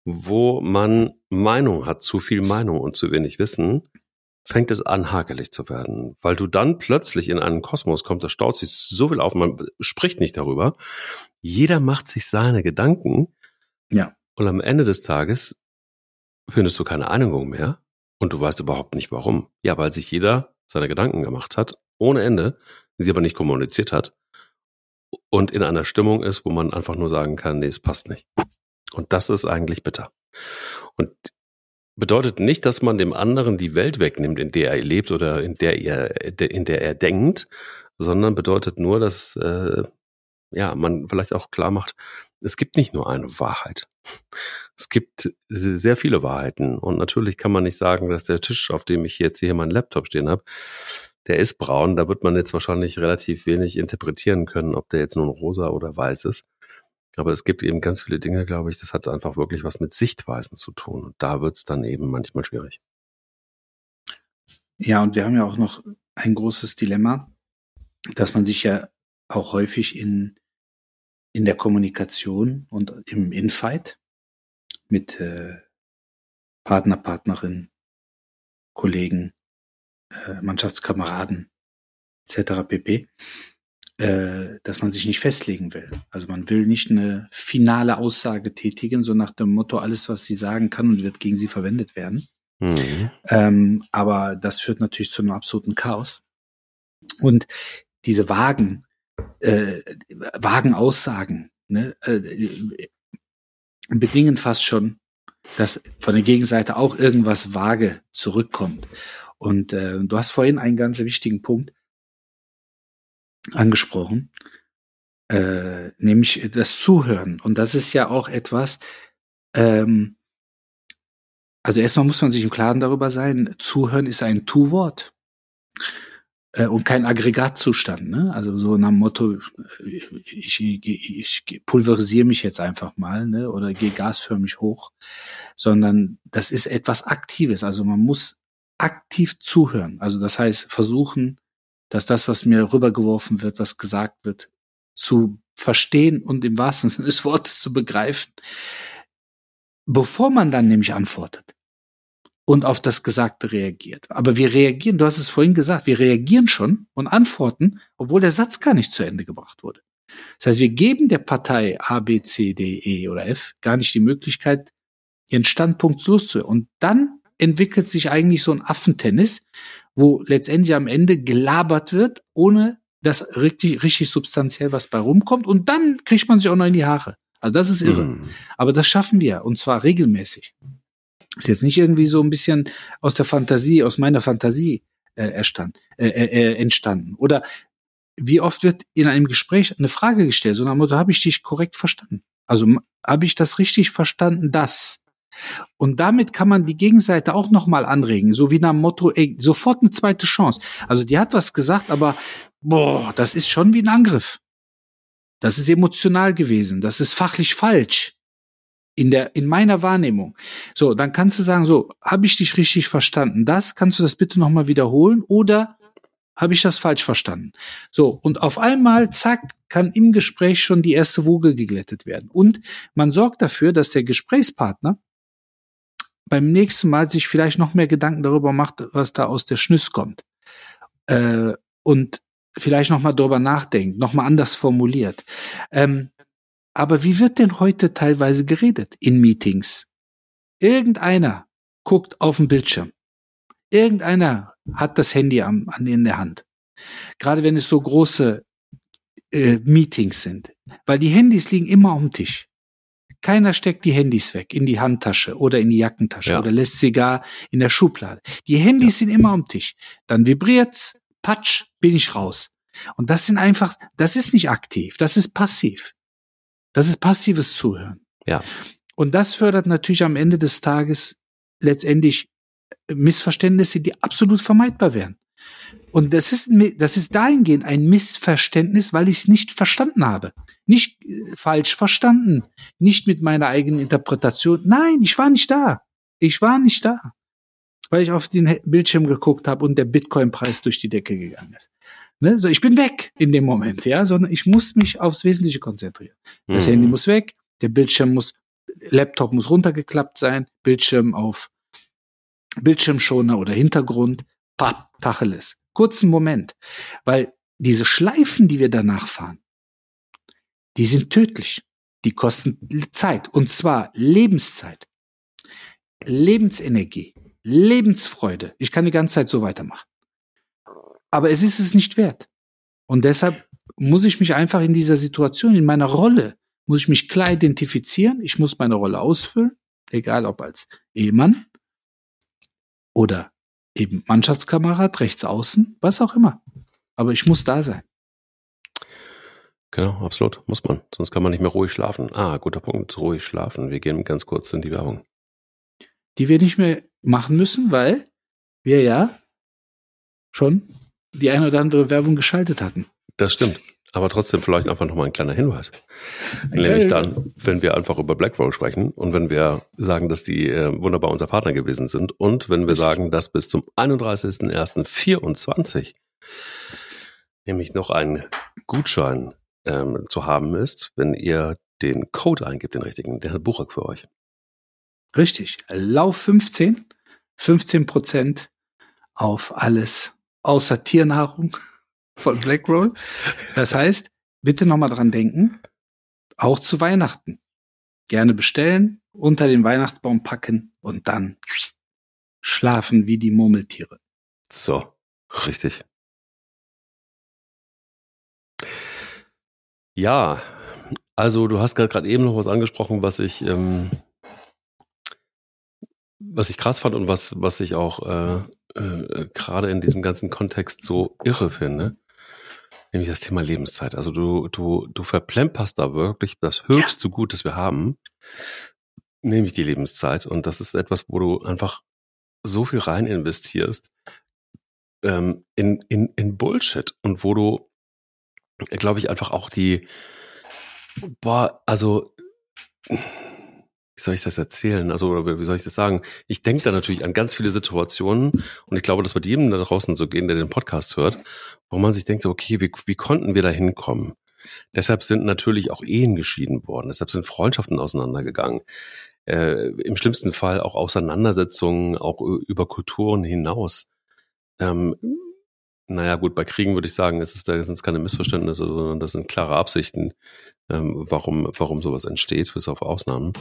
wo man Meinung hat, zu viel Meinung und zu wenig Wissen, fängt es an, hakelig zu werden, weil du dann plötzlich in einen Kosmos kommst, da staut sich so viel auf, man spricht nicht darüber. Jeder macht sich seine Gedanken. Ja. Und am Ende des Tages findest du keine Einigung mehr und du weißt überhaupt nicht warum. Ja, weil sich jeder seine Gedanken gemacht hat, ohne Ende, sie aber nicht kommuniziert hat und in einer Stimmung ist, wo man einfach nur sagen kann, nee, es passt nicht. Und das ist eigentlich bitter. Und bedeutet nicht, dass man dem anderen die Welt wegnimmt, in der er lebt oder in der er, in der er denkt, sondern bedeutet nur, dass äh, ja man vielleicht auch klar macht, es gibt nicht nur eine Wahrheit. Es gibt sehr viele Wahrheiten und natürlich kann man nicht sagen, dass der Tisch, auf dem ich jetzt hier meinen Laptop stehen habe, der ist braun. Da wird man jetzt wahrscheinlich relativ wenig interpretieren können, ob der jetzt nun rosa oder weiß ist. Aber es gibt eben ganz viele Dinge, glaube ich, das hat einfach wirklich was mit Sichtweisen zu tun. Und da wird es dann eben manchmal schwierig. Ja, und wir haben ja auch noch ein großes Dilemma, dass man sich ja auch häufig in, in der Kommunikation und im Infight mit äh, Partner, Partnerin, Kollegen, äh, Mannschaftskameraden etc. pp äh, dass man sich nicht festlegen will. Also man will nicht eine finale Aussage tätigen, so nach dem Motto, alles, was sie sagen kann und wird gegen sie verwendet werden. Mhm. Ähm, aber das führt natürlich zu einem absoluten Chaos. Und diese vagen, äh, vagen Aussagen ne, äh, bedingen fast schon, dass von der Gegenseite auch irgendwas vage zurückkommt. Und äh, du hast vorhin einen ganz wichtigen Punkt angesprochen, äh, nämlich das Zuhören. Und das ist ja auch etwas, ähm, also erstmal muss man sich im Klaren darüber sein, Zuhören ist ein Tu-Wort äh, und kein Aggregatzustand. Ne? Also so nach dem Motto, ich, ich, ich pulverisiere mich jetzt einfach mal ne? oder gehe gasförmig hoch, sondern das ist etwas Aktives. Also man muss aktiv zuhören. Also das heißt, versuchen, dass das, was mir rübergeworfen wird, was gesagt wird, zu verstehen und im wahrsten Sinne des Wortes zu begreifen, bevor man dann nämlich antwortet und auf das Gesagte reagiert. Aber wir reagieren, du hast es vorhin gesagt, wir reagieren schon und antworten, obwohl der Satz gar nicht zu Ende gebracht wurde. Das heißt, wir geben der Partei A, B, C, D, E oder F gar nicht die Möglichkeit, ihren Standpunkt loszuhören. Und dann entwickelt sich eigentlich so ein Affentennis, wo letztendlich am Ende gelabert wird, ohne dass richtig, richtig substanziell was bei rumkommt. Und dann kriegt man sich auch noch in die Haare. Also das ist irre. Mhm. Aber das schaffen wir. Und zwar regelmäßig. Ist jetzt nicht irgendwie so ein bisschen aus der Fantasie, aus meiner Fantasie äh, erstand, äh, äh, äh entstanden. Oder wie oft wird in einem Gespräch eine Frage gestellt, so nach dem Motto, habe ich dich korrekt verstanden? Also habe ich das richtig verstanden, das? Und damit kann man die Gegenseite auch nochmal anregen, so wie nach dem Motto, ey, sofort eine zweite Chance. Also die hat was gesagt, aber boah, das ist schon wie ein Angriff. Das ist emotional gewesen, das ist fachlich falsch. In der, in meiner Wahrnehmung. So, dann kannst du sagen, so, habe ich dich richtig verstanden? Das, kannst du das bitte nochmal wiederholen? Oder habe ich das falsch verstanden? So, und auf einmal, zack, kann im Gespräch schon die erste Woge geglättet werden. Und man sorgt dafür, dass der Gesprächspartner beim nächsten Mal sich vielleicht noch mehr Gedanken darüber macht, was da aus der Schnüss kommt. Äh, und vielleicht noch mal darüber nachdenkt, noch mal anders formuliert. Ähm, aber wie wird denn heute teilweise geredet in Meetings? Irgendeiner guckt auf den Bildschirm. Irgendeiner hat das Handy am, an, in der Hand. Gerade wenn es so große äh, Meetings sind. Weil die Handys liegen immer dem Tisch. Keiner steckt die Handys weg in die Handtasche oder in die Jackentasche ja. oder lässt sie gar in der Schublade. Die Handys ja. sind immer am Tisch. Dann vibriert's, patsch, bin ich raus. Und das sind einfach, das ist nicht aktiv, das ist passiv. Das ist passives Zuhören. Ja. Und das fördert natürlich am Ende des Tages letztendlich Missverständnisse, die absolut vermeidbar wären. Und das ist, das ist dahingehend ein Missverständnis, weil ich es nicht verstanden habe. Nicht äh, falsch verstanden. Nicht mit meiner eigenen Interpretation. Nein, ich war nicht da. Ich war nicht da. Weil ich auf den Bildschirm geguckt habe und der Bitcoin-Preis durch die Decke gegangen ist. Ne? So, ich bin weg in dem Moment, ja, sondern ich muss mich aufs Wesentliche konzentrieren. Das mhm. Handy muss weg, der Bildschirm muss, Laptop muss runtergeklappt sein, Bildschirm auf Bildschirmschoner oder Hintergrund, papp, Tacheles. Kurzen Moment. Weil diese Schleifen, die wir danach fahren, die sind tödlich. Die kosten Zeit. Und zwar Lebenszeit. Lebensenergie. Lebensfreude. Ich kann die ganze Zeit so weitermachen. Aber es ist es nicht wert. Und deshalb muss ich mich einfach in dieser Situation, in meiner Rolle, muss ich mich klar identifizieren. Ich muss meine Rolle ausfüllen. Egal ob als Ehemann, oder eben Mannschaftskamerad, rechts außen, was auch immer. Aber ich muss da sein. Genau, absolut, muss man. Sonst kann man nicht mehr ruhig schlafen. Ah, guter Punkt, ruhig schlafen. Wir gehen ganz kurz in die Werbung. Die wir nicht mehr machen müssen, weil wir ja schon die eine oder andere Werbung geschaltet hatten. Das stimmt. Aber trotzdem vielleicht einfach nochmal ein kleiner Hinweis. Nämlich dann, wenn wir einfach über Blackroll sprechen und wenn wir sagen, dass die äh, wunderbar unser Partner gewesen sind und wenn wir sagen, dass bis zum 31.01.24 nämlich noch ein Gutschein ähm, zu haben ist, wenn ihr den Code eingibt, den richtigen, der hat Buchak für euch. Richtig. Lauf 15, 15 Prozent auf alles außer Tiernahrung von Blackroll. Das heißt, bitte nochmal dran denken, auch zu Weihnachten. Gerne bestellen, unter den Weihnachtsbaum packen und dann schlafen wie die Murmeltiere. So, richtig. Ja, also du hast gerade eben noch was angesprochen, was ich, ähm, was ich krass fand und was, was ich auch äh, äh, gerade in diesem ganzen Kontext so irre finde nämlich das Thema Lebenszeit. Also du, du, du verplemperst da wirklich das höchste ja. Gut, das wir haben, nämlich die Lebenszeit. Und das ist etwas, wo du einfach so viel rein investierst ähm, in, in, in Bullshit und wo du, glaube ich, einfach auch die, boah, also wie soll ich das erzählen? Also, oder wie soll ich das sagen? Ich denke da natürlich an ganz viele Situationen und ich glaube, das wird jedem da draußen so gehen, der den Podcast hört, wo man sich denkt, okay, wie, wie konnten wir da hinkommen? Deshalb sind natürlich auch Ehen geschieden worden, deshalb sind Freundschaften auseinandergegangen. Äh, Im schlimmsten Fall auch Auseinandersetzungen, auch über Kulturen hinaus. Ähm, naja, gut, bei Kriegen würde ich sagen, es ist, da sind es keine Missverständnisse, sondern das sind klare Absichten, ähm, warum, warum sowas entsteht, bis auf Ausnahmen.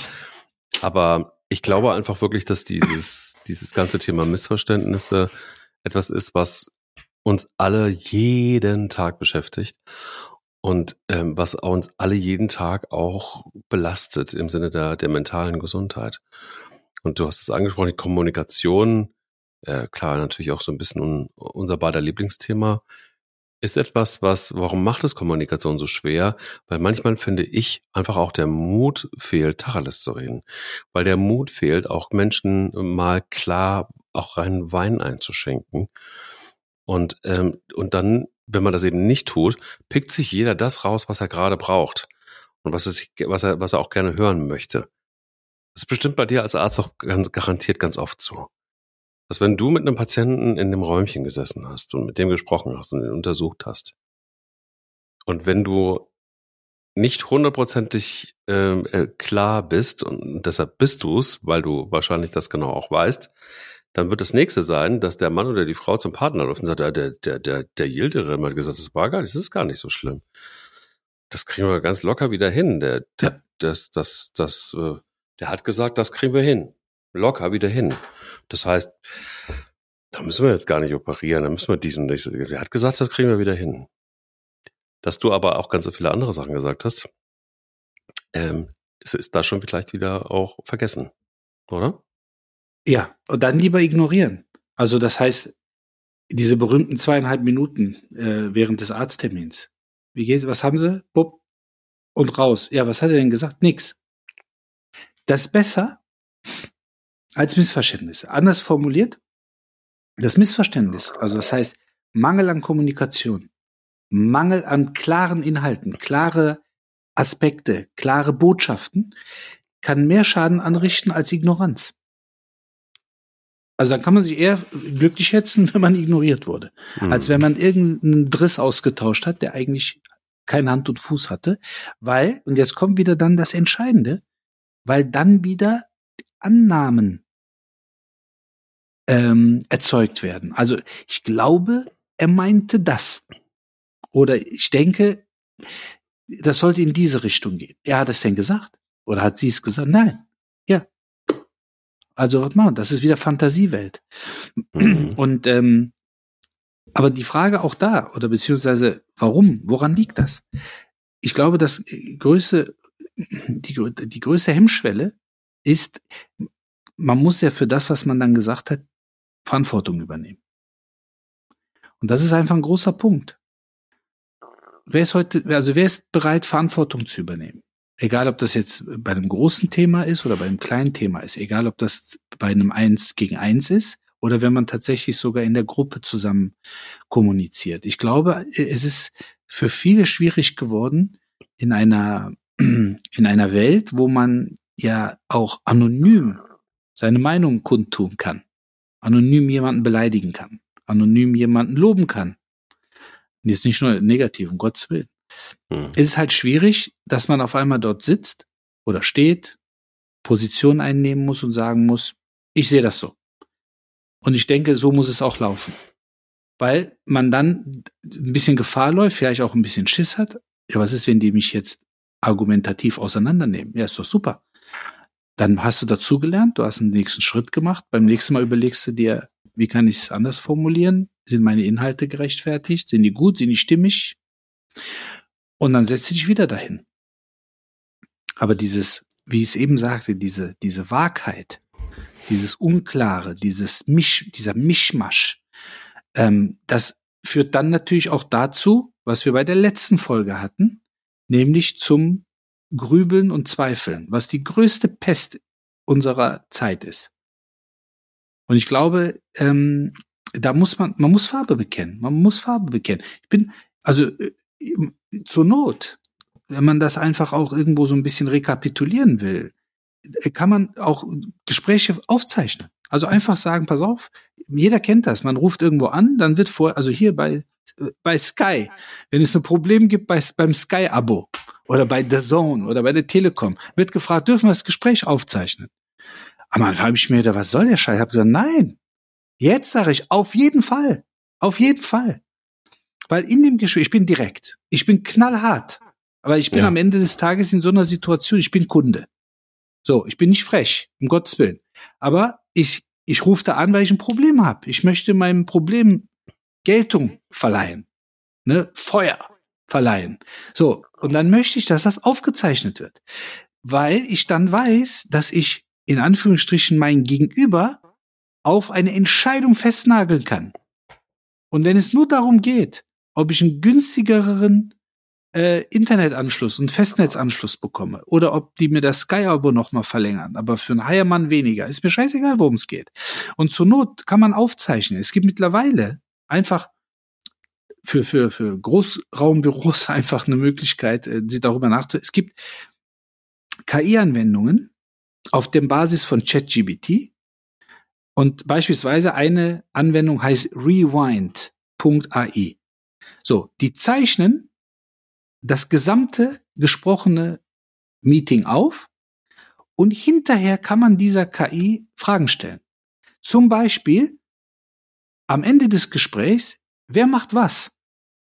Aber ich glaube einfach wirklich, dass dieses, dieses ganze Thema Missverständnisse etwas ist, was uns alle jeden Tag beschäftigt und ähm, was uns alle jeden Tag auch belastet im Sinne der, der mentalen Gesundheit. Und du hast es angesprochen, die Kommunikation, äh, klar, natürlich auch so ein bisschen un, unser beider Lieblingsthema, ist etwas, was, warum macht es Kommunikation so schwer? Weil manchmal finde ich einfach auch der Mut fehlt, Tacheles zu reden. Weil der Mut fehlt, auch Menschen mal klar auch reinen Wein einzuschenken. Und, ähm, und dann, wenn man das eben nicht tut, pickt sich jeder das raus, was er gerade braucht. Und was, es, was, er, was er auch gerne hören möchte. Das ist bestimmt bei dir als Arzt auch ganz garantiert ganz oft so dass wenn du mit einem Patienten in dem Räumchen gesessen hast und mit dem gesprochen hast und ihn untersucht hast, und wenn du nicht hundertprozentig ähm, äh, klar bist und deshalb bist du es, weil du wahrscheinlich das genau auch weißt, dann wird das nächste sein, dass der Mann oder die Frau zum Partner läuft und sagt, der, der, der, der Yildirim hat gesagt, das war gar nicht, das ist gar nicht so schlimm. Das kriegen wir ganz locker wieder hin. Der, der, ja. das, das, das, äh, der hat gesagt, das kriegen wir hin. Locker wieder hin. Das heißt, da müssen wir jetzt gar nicht operieren, da müssen wir diesen, der hat gesagt, das kriegen wir wieder hin. Dass du aber auch ganz viele andere Sachen gesagt hast, ähm, ist, ist da schon vielleicht wieder auch vergessen, oder? Ja, und dann lieber ignorieren. Also das heißt, diese berühmten zweieinhalb Minuten äh, während des Arzttermins. Wie geht, was haben sie? Bupp. Und raus. Ja, was hat er denn gesagt? Nix. Das ist besser als Missverständnis. Anders formuliert, das Missverständnis, also das heißt Mangel an Kommunikation, Mangel an klaren Inhalten, klare Aspekte, klare Botschaften, kann mehr Schaden anrichten als Ignoranz. Also dann kann man sich eher glücklich schätzen, wenn man ignoriert wurde, mhm. als wenn man irgendeinen Driss ausgetauscht hat, der eigentlich keine Hand und Fuß hatte, weil, und jetzt kommt wieder dann das Entscheidende, weil dann wieder Annahmen ähm, erzeugt werden. Also ich glaube, er meinte das. Oder ich denke, das sollte in diese Richtung gehen. Er hat es denn gesagt? Oder hat sie es gesagt? Nein. Ja, also was machen? Das ist wieder Fantasiewelt. Mhm. Und ähm, aber die Frage auch da, oder beziehungsweise warum, woran liegt das? Ich glaube, das größte, die, die größte Hemmschwelle ist, man muss ja für das, was man dann gesagt hat, Verantwortung übernehmen. Und das ist einfach ein großer Punkt. Wer ist heute, also wer ist bereit, Verantwortung zu übernehmen? egal ob das jetzt bei einem großen Thema ist oder bei einem kleinen Thema ist, egal ob das bei einem Eins gegen Eins ist oder wenn man tatsächlich sogar in der Gruppe zusammen kommuniziert. Ich glaube, es ist für viele schwierig geworden in einer, in einer Welt, wo man ja auch anonym seine Meinung kundtun kann, anonym jemanden beleidigen kann, anonym jemanden loben kann. Und jetzt nicht nur negativ, um Gottes Willen. Hm. Ist es halt schwierig, dass man auf einmal dort sitzt oder steht, Position einnehmen muss und sagen muss, ich sehe das so. Und ich denke, so muss es auch laufen. Weil man dann ein bisschen Gefahr läuft, vielleicht auch ein bisschen Schiss hat. Ja, was ist, wenn die mich jetzt argumentativ auseinandernehmen? Ja, ist doch super. Dann hast du dazugelernt, du hast einen nächsten Schritt gemacht. Beim nächsten Mal überlegst du dir, wie kann ich es anders formulieren? Sind meine Inhalte gerechtfertigt? Sind die gut? Sind die stimmig? Und dann setzt sie dich wieder dahin. Aber dieses, wie ich es eben sagte, diese, diese Wahrheit, dieses Unklare, dieses Misch, dieser Mischmasch, ähm, das führt dann natürlich auch dazu, was wir bei der letzten Folge hatten, nämlich zum Grübeln und Zweifeln, was die größte Pest unserer Zeit ist. Und ich glaube, ähm, da muss man, man muss Farbe bekennen. Man muss Farbe bekennen. Ich bin, also äh, zur Not, wenn man das einfach auch irgendwo so ein bisschen rekapitulieren will, kann man auch Gespräche aufzeichnen. Also einfach sagen, pass auf, jeder kennt das. Man ruft irgendwo an, dann wird vor, also hier bei, bei Sky, wenn es ein Problem gibt bei, beim Sky-Abo oder bei The Zone oder bei der Telekom, wird gefragt, dürfen wir das Gespräch aufzeichnen? Am Anfang habe ich mir gedacht, was soll der Scheiß? Ich habe gesagt, nein. Jetzt sage ich, auf jeden Fall. Auf jeden Fall. Weil in dem Gespräch, ich bin direkt, ich bin knallhart, aber ich bin ja. am Ende des Tages in so einer Situation, ich bin Kunde. So, ich bin nicht frech, um Gottes Willen. Aber ich, ich rufe da an, weil ich ein Problem habe. Ich möchte meinem Problem Geltung verleihen. Ne? Feuer verleihen. So, und dann möchte ich, dass das aufgezeichnet wird. Weil ich dann weiß, dass ich in Anführungsstrichen mein Gegenüber auf eine Entscheidung festnageln kann. Und wenn es nur darum geht, ob ich einen günstigeren äh, Internetanschluss und Festnetzanschluss bekomme oder ob die mir das Sky-Abo nochmal verlängern, aber für einen Heiermann weniger. Ist mir scheißegal, worum es geht. Und zur Not kann man aufzeichnen. Es gibt mittlerweile einfach für, für, für Großraumbüros einfach eine Möglichkeit, äh, sie darüber nachzudenken. Es gibt KI-Anwendungen auf der Basis von ChatGBT, Und beispielsweise eine Anwendung heißt rewind.ai. So, die zeichnen das gesamte gesprochene Meeting auf und hinterher kann man dieser KI Fragen stellen. Zum Beispiel am Ende des Gesprächs, wer macht was?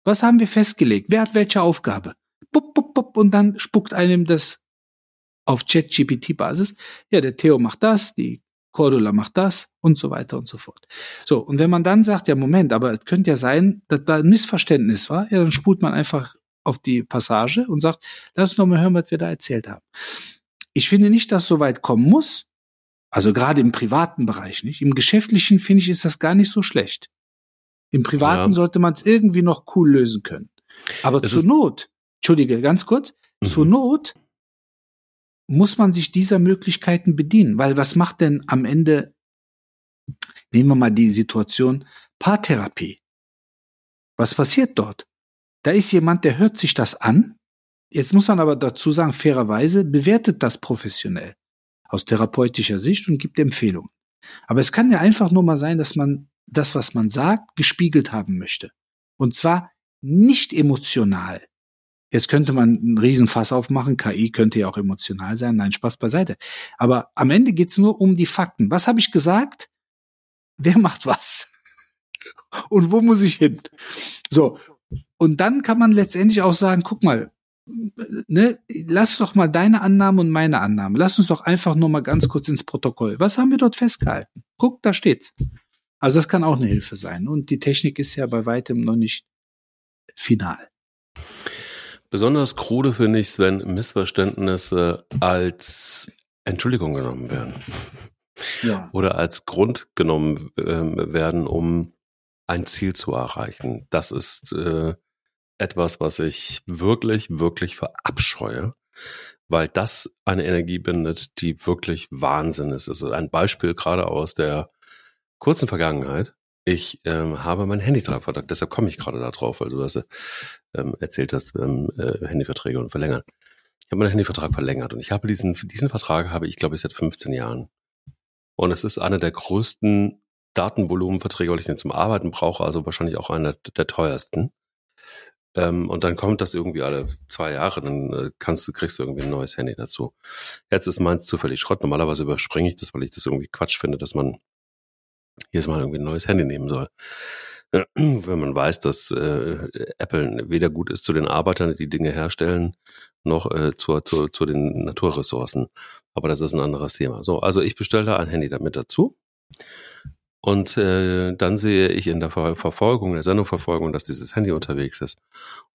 Was haben wir festgelegt? Wer hat welche Aufgabe? Bup, bup, bup, und dann spuckt einem das auf ChatGPT-Basis. Ja, der Theo macht das, die Cordula macht das und so weiter und so fort. So, und wenn man dann sagt, ja, Moment, aber es könnte ja sein, dass da ein Missverständnis war, ja, dann spult man einfach auf die Passage und sagt, lass uns noch mal hören, was wir da erzählt haben. Ich finde nicht, dass so weit kommen muss. Also gerade im privaten Bereich nicht. Im geschäftlichen finde ich, ist das gar nicht so schlecht. Im privaten ja. sollte man es irgendwie noch cool lösen können. Aber es zur Not, entschuldige, ganz kurz, mhm. zur Not muss man sich dieser Möglichkeiten bedienen, weil was macht denn am Ende, nehmen wir mal die Situation Paartherapie. Was passiert dort? Da ist jemand, der hört sich das an. Jetzt muss man aber dazu sagen, fairerweise bewertet das professionell aus therapeutischer Sicht und gibt Empfehlungen. Aber es kann ja einfach nur mal sein, dass man das, was man sagt, gespiegelt haben möchte. Und zwar nicht emotional, Jetzt könnte man einen Riesenfass aufmachen, KI könnte ja auch emotional sein, nein, Spaß beiseite. Aber am Ende geht's nur um die Fakten. Was habe ich gesagt? Wer macht was? Und wo muss ich hin? So, und dann kann man letztendlich auch sagen, guck mal, ne, lass doch mal deine Annahme und meine Annahme. Lass uns doch einfach nur mal ganz kurz ins Protokoll. Was haben wir dort festgehalten? Guck, da steht's. Also das kann auch eine Hilfe sein. Und die Technik ist ja bei weitem noch nicht final. Besonders krude finde ich es, wenn Missverständnisse als Entschuldigung genommen werden. Ja. Oder als Grund genommen äh, werden, um ein Ziel zu erreichen. Das ist äh, etwas, was ich wirklich, wirklich verabscheue, weil das eine Energie bindet, die wirklich Wahnsinn ist. Es ist ein Beispiel gerade aus der kurzen Vergangenheit. Ich ähm, habe mein Handyvertrag, deshalb komme ich gerade da drauf, weil du das ähm, erzählt hast, ähm, äh, Handyverträge und verlängern. Ich habe meinen Handyvertrag verlängert und ich habe diesen, diesen Vertrag habe ich, glaube ich, seit 15 Jahren. Und es ist einer der größten Datenvolumenverträge, weil ich den zum Arbeiten brauche, also wahrscheinlich auch einer der teuersten. Ähm, und dann kommt das irgendwie alle zwei Jahre, dann äh, kannst du, kriegst du irgendwie ein neues Handy dazu. Jetzt ist meins zufällig Schrott. Normalerweise überspringe ich das, weil ich das irgendwie Quatsch finde, dass man jedes Mal irgendwie ein neues Handy nehmen soll. Wenn man weiß, dass äh, Apple weder gut ist zu den Arbeitern, die Dinge herstellen, noch äh, zu, zu, zu den Naturressourcen. Aber das ist ein anderes Thema. So, also ich bestelle ein Handy damit dazu. Und äh, dann sehe ich in der Ver Verfolgung, der Sendungsverfolgung, dass dieses Handy unterwegs ist.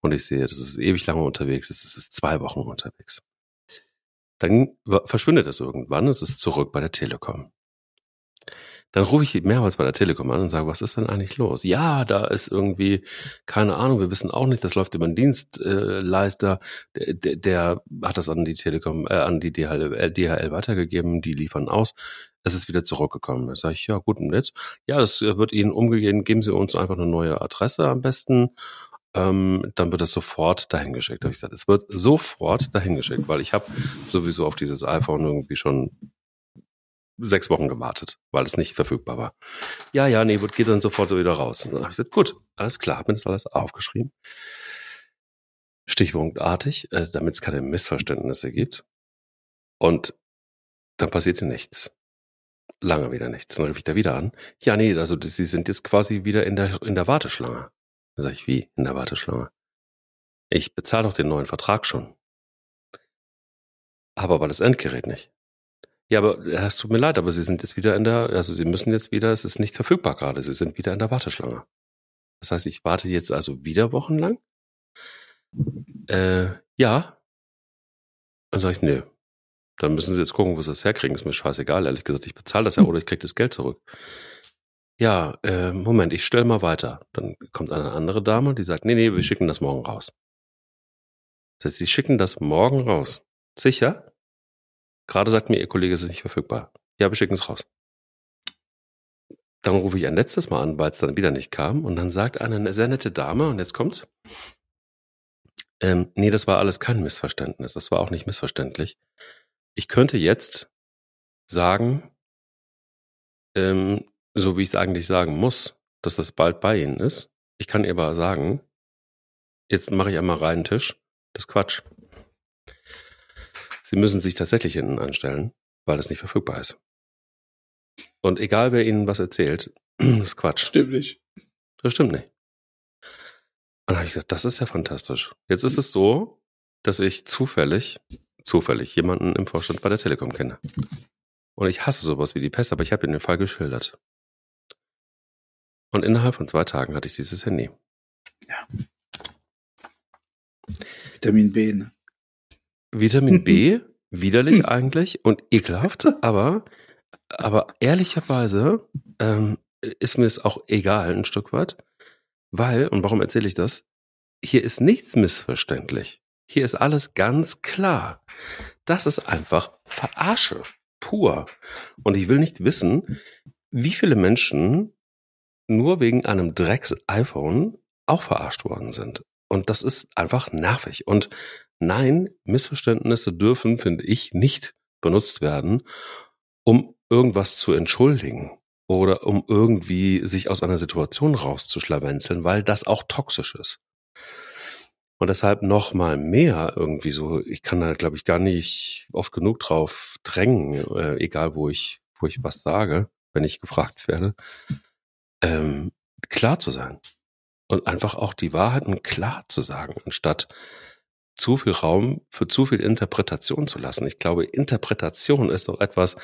Und ich sehe, dass es ewig lange unterwegs ist. Es ist zwei Wochen unterwegs. Dann verschwindet es irgendwann. Es ist zurück bei der Telekom. Dann rufe ich mehrmals bei der Telekom an und sage, was ist denn eigentlich los? Ja, da ist irgendwie, keine Ahnung, wir wissen auch nicht, das läuft über einen Dienstleister, der, der, der hat das an die Telekom, äh, an die DHL, äh, DHL weitergegeben, die liefern aus. Es ist wieder zurückgekommen. Da sage ich, ja, gut, und jetzt? Ja, das wird Ihnen umgegeben, geben Sie uns einfach eine neue Adresse am besten. Ähm, dann wird es sofort dahin geschickt. Habe ich gesagt, es wird sofort dahin geschickt, weil ich habe sowieso auf dieses iPhone irgendwie schon sechs Wochen gewartet, weil es nicht verfügbar war. Ja, ja, nee, geht dann sofort wieder raus. Und dann habe ich gesagt, gut, alles klar, habe mir das alles aufgeschrieben. Stichwortartig, äh, damit es keine Missverständnisse gibt. Und dann passierte nichts. Lange wieder nichts. Dann rief ich da wieder an. Ja, nee, also sie sind jetzt quasi wieder in der, in der Warteschlange. Dann sage ich, wie in der Warteschlange? Ich bezahle doch den neuen Vertrag schon. Aber aber das Endgerät nicht. Ja, aber äh, es tut mir leid, aber Sie sind jetzt wieder in der, also Sie müssen jetzt wieder, es ist nicht verfügbar gerade, Sie sind wieder in der Warteschlange. Das heißt, ich warte jetzt also wieder wochenlang? Äh, ja. Dann sage ich, nee. Dann müssen Sie jetzt gucken, wo Sie das herkriegen. Ist mir scheißegal, ehrlich gesagt. Ich bezahle das ja oder ich kriege das Geld zurück. Ja, äh, Moment, ich stelle mal weiter. Dann kommt eine andere Dame, die sagt, nee, nee, wir schicken das morgen raus. Das heißt, Sie schicken das morgen raus. Sicher? Gerade sagt mir Ihr Kollege, es ist nicht verfügbar. Ja, wir schicken es raus. Dann rufe ich ein letztes Mal an, weil es dann wieder nicht kam. Und dann sagt eine sehr nette Dame, und jetzt kommt's. Ähm, nee, das war alles kein Missverständnis. Das war auch nicht missverständlich. Ich könnte jetzt sagen, ähm, so wie ich es eigentlich sagen muss, dass das bald bei Ihnen ist. Ich kann ihr aber sagen, jetzt mache ich einmal reinen Tisch. Das ist Quatsch. Sie müssen sich tatsächlich hinten anstellen, weil es nicht verfügbar ist. Und egal wer Ihnen was erzählt, das ist Quatsch. Stimmt nicht. Das stimmt nicht. Und dann habe ich gesagt, das ist ja fantastisch. Jetzt ist es so, dass ich zufällig, zufällig jemanden im Vorstand bei der Telekom kenne. Und ich hasse sowas wie die Pest, aber ich habe den Fall geschildert. Und innerhalb von zwei Tagen hatte ich dieses Handy. Ja. Vitamin B, ne? Vitamin B, widerlich eigentlich und ekelhaft, aber, aber ehrlicherweise ähm, ist mir es auch egal ein Stück weit, weil, und warum erzähle ich das? Hier ist nichts missverständlich. Hier ist alles ganz klar. Das ist einfach Verarsche pur. Und ich will nicht wissen, wie viele Menschen nur wegen einem Drecks-iPhone auch verarscht worden sind. Und das ist einfach nervig. Und nein, Missverständnisse dürfen, finde ich, nicht benutzt werden, um irgendwas zu entschuldigen oder um irgendwie sich aus einer Situation rauszuschlawenzeln, weil das auch toxisch ist. Und deshalb noch mal mehr irgendwie so, ich kann da, glaube ich, gar nicht oft genug drauf drängen, äh, egal wo ich, wo ich was sage, wenn ich gefragt werde, ähm, klar zu sein. Und einfach auch die Wahrheiten klar zu sagen, anstatt zu viel Raum für zu viel Interpretation zu lassen. Ich glaube, Interpretation ist doch etwas,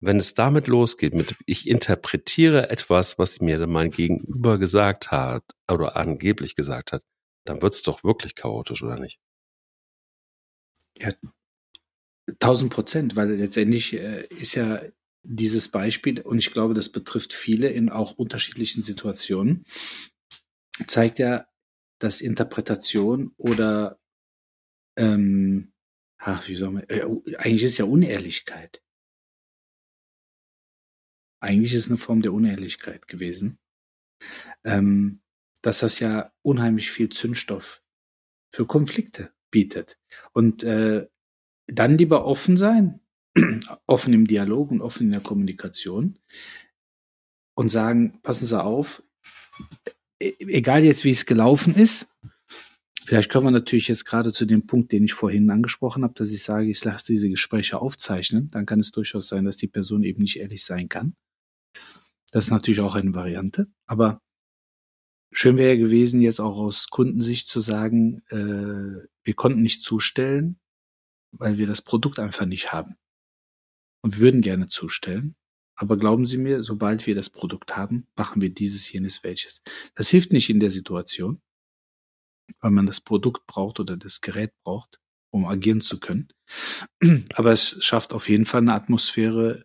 wenn es damit losgeht, mit ich interpretiere etwas, was mir mein Gegenüber gesagt hat oder angeblich gesagt hat, dann wird es doch wirklich chaotisch, oder nicht? Ja, tausend Prozent, weil letztendlich äh, ist ja dieses Beispiel, und ich glaube, das betrifft viele in auch unterschiedlichen Situationen, zeigt ja, dass Interpretation oder ähm, ach, wie soll man, äh, eigentlich ist ja Unehrlichkeit eigentlich ist es eine Form der Unehrlichkeit gewesen, ähm, dass das ja unheimlich viel Zündstoff für Konflikte bietet. Und äh, dann lieber offen sein, offen im Dialog und offen in der Kommunikation und sagen, passen Sie auf, e-, egal jetzt, wie es gelaufen ist, Vielleicht können wir natürlich jetzt gerade zu dem Punkt, den ich vorhin angesprochen habe, dass ich sage, ich lasse diese Gespräche aufzeichnen. Dann kann es durchaus sein, dass die Person eben nicht ehrlich sein kann. Das ist natürlich auch eine Variante. Aber schön wäre gewesen, jetzt auch aus Kundensicht zu sagen, äh, wir konnten nicht zustellen, weil wir das Produkt einfach nicht haben. Und wir würden gerne zustellen. Aber glauben Sie mir, sobald wir das Produkt haben, machen wir dieses, jenes, welches. Das hilft nicht in der Situation, weil man das Produkt braucht oder das Gerät braucht, um agieren zu können. Aber es schafft auf jeden Fall eine Atmosphäre,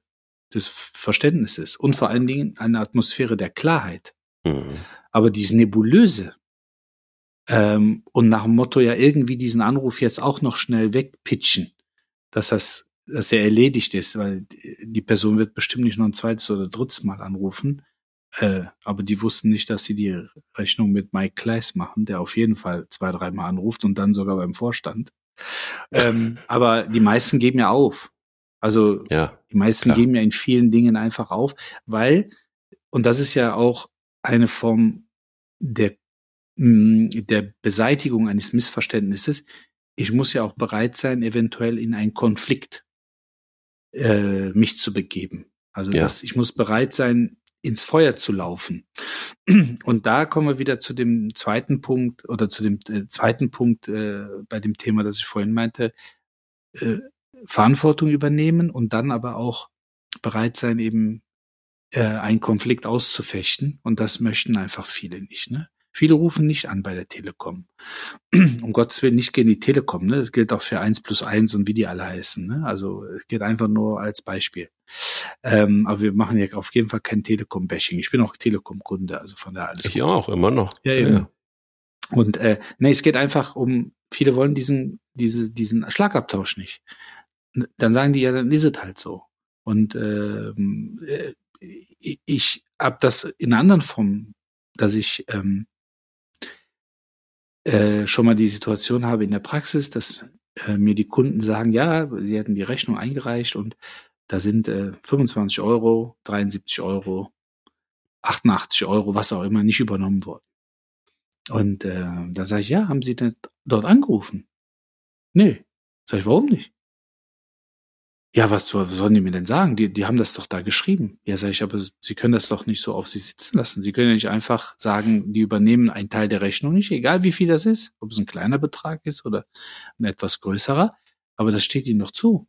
des Verständnisses und vor allen Dingen eine Atmosphäre der Klarheit. Mhm. Aber dieses Nebulöse ähm, und nach dem Motto ja irgendwie diesen Anruf jetzt auch noch schnell wegpitchen, dass das dass er erledigt ist, weil die Person wird bestimmt nicht noch ein zweites oder drittes Mal anrufen. Äh, aber die wussten nicht, dass sie die Rechnung mit Mike Kleiss machen, der auf jeden Fall zwei, dreimal anruft und dann sogar beim Vorstand. Ähm, aber die meisten geben ja auf. Also ja, die meisten klar. geben ja in vielen Dingen einfach auf, weil, und das ist ja auch eine Form der, mm, der Beseitigung eines Missverständnisses, ich muss ja auch bereit sein, eventuell in einen Konflikt äh, mich zu begeben. Also ja. das, ich muss bereit sein, ins Feuer zu laufen. Und da kommen wir wieder zu dem zweiten Punkt oder zu dem äh, zweiten Punkt äh, bei dem Thema, das ich vorhin meinte. Äh, Verantwortung übernehmen und dann aber auch bereit sein, eben äh, einen Konflikt auszufechten. Und das möchten einfach viele nicht. Ne? Viele rufen nicht an bei der Telekom. um Gottes Willen nicht gegen die Telekom. Ne? Das gilt auch für eins plus eins und wie die alle heißen. Ne? Also es geht einfach nur als Beispiel. Ähm, aber wir machen ja auf jeden Fall kein Telekom-Bashing. Ich bin auch Telekom-Kunde, also von der alles. Ich gut. auch, immer noch. Ja, ja. ja. Und äh, nee, es geht einfach um, viele wollen diesen, diese, diesen Schlagabtausch nicht dann sagen die ja, dann ist es halt so. Und ähm, äh, ich habe das in einer anderen Form, dass ich ähm, äh, schon mal die Situation habe in der Praxis, dass äh, mir die Kunden sagen, ja, sie hätten die Rechnung eingereicht und Da sind äh, 25 Euro, 73 Euro, 88 Euro, was auch immer, nicht übernommen worden. Und äh, da sage ich, ja, haben Sie denn dort angerufen? Nee. Sag ich, warum nicht? Ja, was, sollen die mir denn sagen? Die, die haben das doch da geschrieben. Ja, sage ich, aber Sie können das doch nicht so auf Sie sitzen lassen. Sie können ja nicht einfach sagen, die übernehmen einen Teil der Rechnung nicht, egal wie viel das ist, ob es ein kleiner Betrag ist oder ein etwas größerer, aber das steht Ihnen doch zu.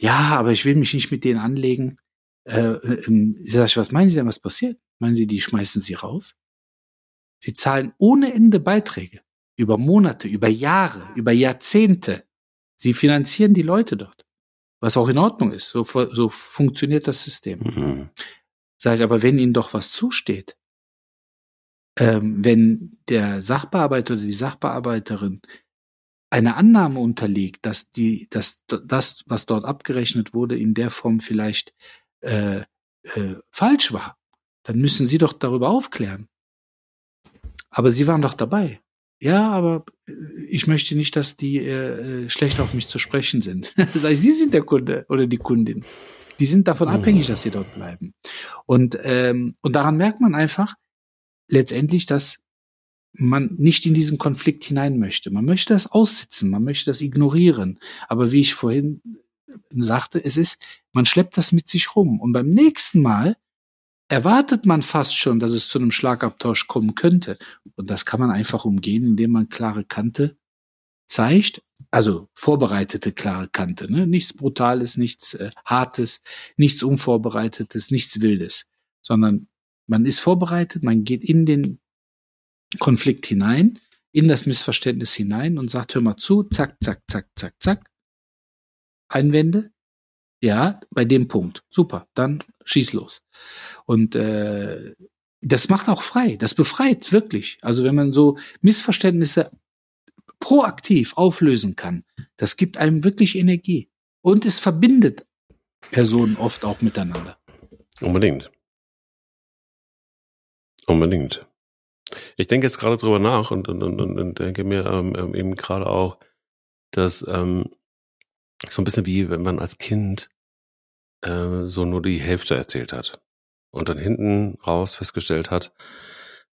Ja, aber ich will mich nicht mit denen anlegen. Äh, äh, sag ich, was meinen Sie denn, was passiert? Meinen Sie, die schmeißen Sie raus? Sie zahlen ohne Ende Beiträge. Über Monate, über Jahre, über Jahrzehnte. Sie finanzieren die Leute dort. Was auch in Ordnung ist. So, so funktioniert das System. Mhm. Sag ich, aber wenn Ihnen doch was zusteht, ähm, wenn der Sachbearbeiter oder die Sachbearbeiterin eine Annahme unterliegt, dass die, dass das, was dort abgerechnet wurde, in der Form vielleicht äh, äh, falsch war, dann müssen Sie doch darüber aufklären. Aber Sie waren doch dabei. Ja, aber äh, ich möchte nicht, dass die äh, äh schlecht auf mich zu sprechen sind. Sag ich, Sie sind der Kunde oder die Kundin. Die sind davon mhm. abhängig, dass sie dort bleiben. Und, ähm, und daran merkt man einfach letztendlich, dass man nicht in diesen Konflikt hinein möchte. Man möchte das aussitzen, man möchte das ignorieren. Aber wie ich vorhin sagte, es ist, man schleppt das mit sich rum. Und beim nächsten Mal erwartet man fast schon, dass es zu einem Schlagabtausch kommen könnte. Und das kann man einfach umgehen, indem man klare Kante zeigt, also vorbereitete klare Kante, ne? nichts Brutales, nichts äh, Hartes, nichts Unvorbereitetes, nichts Wildes, sondern man ist vorbereitet, man geht in den Konflikt hinein, in das Missverständnis hinein und sagt, hör mal zu, zack, zack, zack, zack, zack. Einwände, ja, bei dem Punkt. Super, dann schieß los. Und äh, das macht auch frei, das befreit wirklich. Also wenn man so Missverständnisse proaktiv auflösen kann, das gibt einem wirklich Energie. Und es verbindet Personen oft auch miteinander. Unbedingt. Unbedingt. Ich denke jetzt gerade drüber nach und, und, und, und denke mir ähm, ähm, eben gerade auch, dass ähm, so ein bisschen wie wenn man als Kind äh, so nur die Hälfte erzählt hat und dann hinten raus festgestellt hat,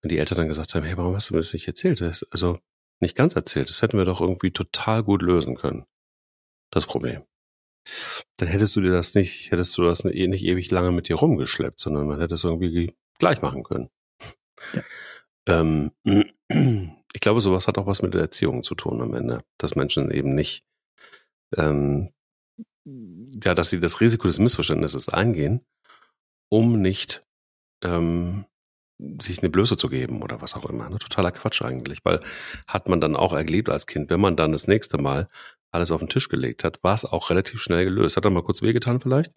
wenn die Eltern dann gesagt haben, hey, warum hast du mir das nicht erzählt? Das, also nicht ganz erzählt. Das hätten wir doch irgendwie total gut lösen können. Das Problem. Dann hättest du dir das nicht, hättest du das nicht ewig lange mit dir rumgeschleppt, sondern man hätte es irgendwie gleich machen können. Ja. Ähm, ich glaube, sowas hat auch was mit der Erziehung zu tun am Ende, dass Menschen eben nicht ähm, ja, dass sie das Risiko des Missverständnisses eingehen, um nicht ähm, sich eine Blöße zu geben oder was auch immer. Ne? Totaler Quatsch eigentlich, weil hat man dann auch erlebt als Kind, wenn man dann das nächste Mal alles auf den Tisch gelegt hat, war es auch relativ schnell gelöst. Hat er mal kurz wehgetan vielleicht?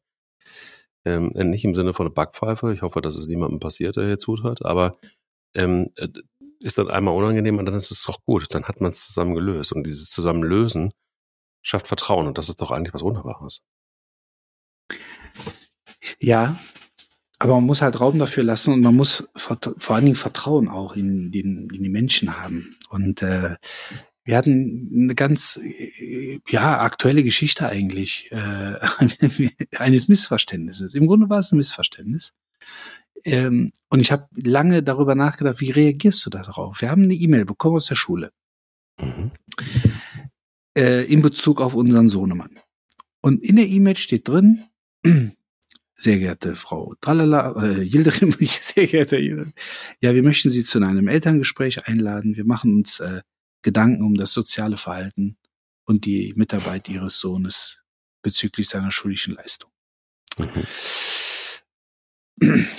Ähm, nicht im Sinne von einer Backpfeife. Ich hoffe, dass es niemandem passiert, der hier zuhört, aber ähm, äh, ist dann einmal unangenehm und dann ist es doch gut. Dann hat man es zusammen gelöst. Und dieses Zusammenlösen schafft Vertrauen und das ist doch eigentlich was Wunderbares. Ja, aber man muss halt Raum dafür lassen und man muss vor, vor allen Dingen Vertrauen auch in, den, in die Menschen haben. Und äh, wir hatten eine ganz ja aktuelle Geschichte eigentlich äh, eines Missverständnisses. Im Grunde war es ein Missverständnis. Ähm, und ich habe lange darüber nachgedacht, wie reagierst du darauf? Wir haben eine E-Mail bekommen aus der Schule. Mhm äh, in Bezug auf unseren Sohnemann. Und in der E-Mail steht drin, sehr geehrte Frau Tralala, äh, Yildirim, sehr geehrte Yildirim, ja, wir möchten Sie zu einem Elterngespräch einladen. Wir machen uns äh, Gedanken um das soziale Verhalten und die Mitarbeit Ihres Sohnes bezüglich seiner schulischen Leistung. Mhm.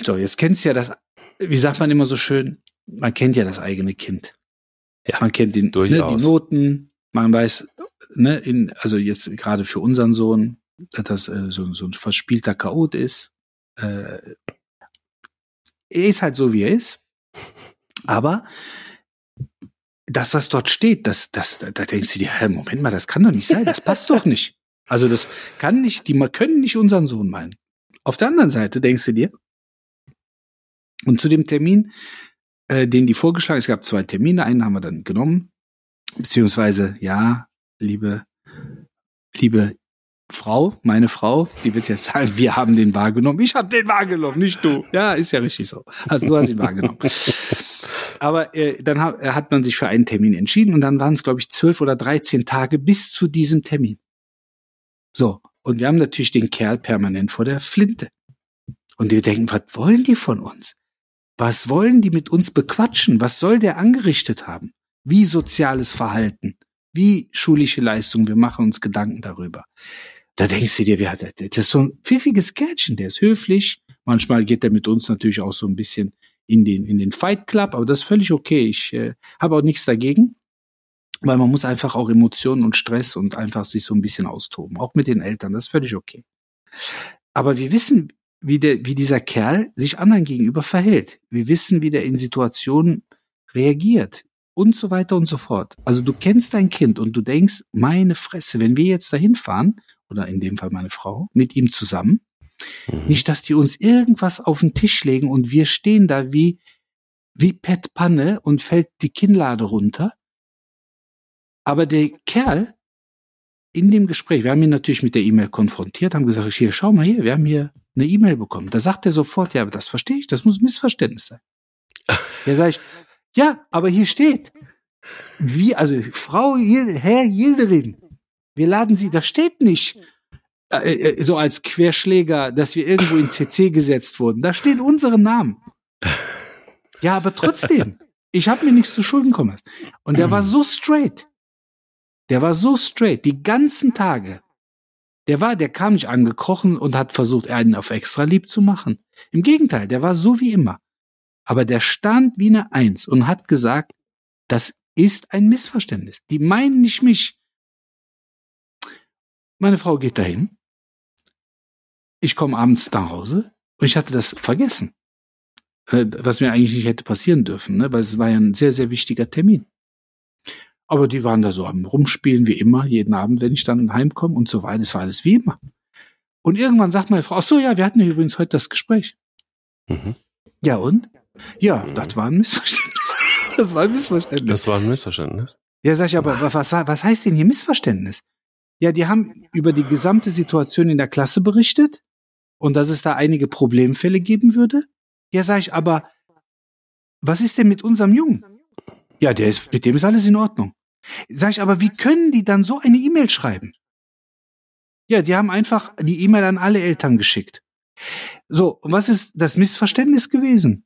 So, jetzt kennst du ja das, wie sagt man immer so schön, man kennt ja das eigene Kind. Ja, man kennt den, ne, die Noten, man weiß, ne, in, also jetzt gerade für unseren Sohn, dass das äh, so, so ein verspielter Chaot ist. Äh, er ist halt so, wie er ist. Aber das, was dort steht, das, das, da denkst du dir, hä, Moment mal, das kann doch nicht sein, das passt doch nicht. Also das kann nicht, die können nicht unseren Sohn meinen. Auf der anderen Seite denkst du dir, und zu dem Termin, äh, den die vorgeschlagen, es gab zwei Termine, einen haben wir dann genommen, beziehungsweise, ja, liebe, liebe Frau, meine Frau, die wird jetzt sagen, wir haben den wahrgenommen. Ich habe den wahrgenommen, nicht du. Ja, ist ja richtig so. Also du hast ihn wahrgenommen. Aber äh, dann hat, hat man sich für einen Termin entschieden und dann waren es, glaube ich, zwölf oder dreizehn Tage bis zu diesem Termin. So, und wir haben natürlich den Kerl permanent vor der Flinte. Und wir denken, was wollen die von uns? Was wollen die mit uns bequatschen? Was soll der angerichtet haben? Wie soziales Verhalten? Wie schulische Leistung? Wir machen uns Gedanken darüber. Da denkst du dir, wer hat das? Das ist so ein pfiffiges Kerlchen, der ist höflich. Manchmal geht er mit uns natürlich auch so ein bisschen in den, in den Fight Club, aber das ist völlig okay. Ich äh, habe auch nichts dagegen, weil man muss einfach auch Emotionen und Stress und einfach sich so ein bisschen austoben. Auch mit den Eltern, das ist völlig okay. Aber wir wissen, wie, der, wie dieser Kerl sich anderen gegenüber verhält. Wir wissen, wie der in Situationen reagiert und so weiter und so fort. Also du kennst dein Kind und du denkst, meine Fresse, wenn wir jetzt dahin fahren, oder in dem Fall meine Frau, mit ihm zusammen, mhm. nicht, dass die uns irgendwas auf den Tisch legen und wir stehen da wie, wie Pet Panne und fällt die Kinnlade runter. Aber der Kerl in dem Gespräch, wir haben ihn natürlich mit der E-Mail konfrontiert, haben gesagt, hier, schau mal hier, wir haben hier eine E-Mail bekommen. Da sagt er sofort, ja, aber das verstehe ich, das muss ein Missverständnis sein. Ja, sage ich, ja, aber hier steht, wie, also Frau, Herr Yildirim, wir laden Sie, da steht nicht äh, äh, so als Querschläger, dass wir irgendwo in CC gesetzt wurden. Da steht unsere Namen. Ja, aber trotzdem, ich habe mir nichts zu Schulden kommen. Und der war so straight. Der war so straight, die ganzen Tage. Der war, der kam nicht angekrochen und hat versucht, einen auf extra lieb zu machen. Im Gegenteil, der war so wie immer. Aber der stand wie eine Eins und hat gesagt, das ist ein Missverständnis. Die meinen nicht mich. Meine Frau geht dahin. Ich komme abends nach Hause und ich hatte das vergessen. Äh, was mir eigentlich nicht hätte passieren dürfen, ne? weil es war ja ein sehr, sehr wichtiger Termin. Aber die waren da so am Rumspielen wie immer, jeden Abend, wenn ich dann heimkomme und so weiter. Es war alles wie immer. Und irgendwann sagt meine Frau, ach so, ja, wir hatten ja übrigens heute das Gespräch. Mhm. Ja, und? Ja, mhm. das war ein Missverständnis. Das war ein Missverständnis. Das war ein Missverständnis. Ja, sag ich, aber was, was heißt denn hier Missverständnis? Ja, die haben über die gesamte Situation in der Klasse berichtet und dass es da einige Problemfälle geben würde. Ja, sag ich, aber was ist denn mit unserem Jungen? Ja, der ist, mit dem ist alles in Ordnung. Sag ich, aber wie können die dann so eine E-Mail schreiben? Ja, die haben einfach die E-Mail an alle Eltern geschickt. So, und was ist das Missverständnis gewesen?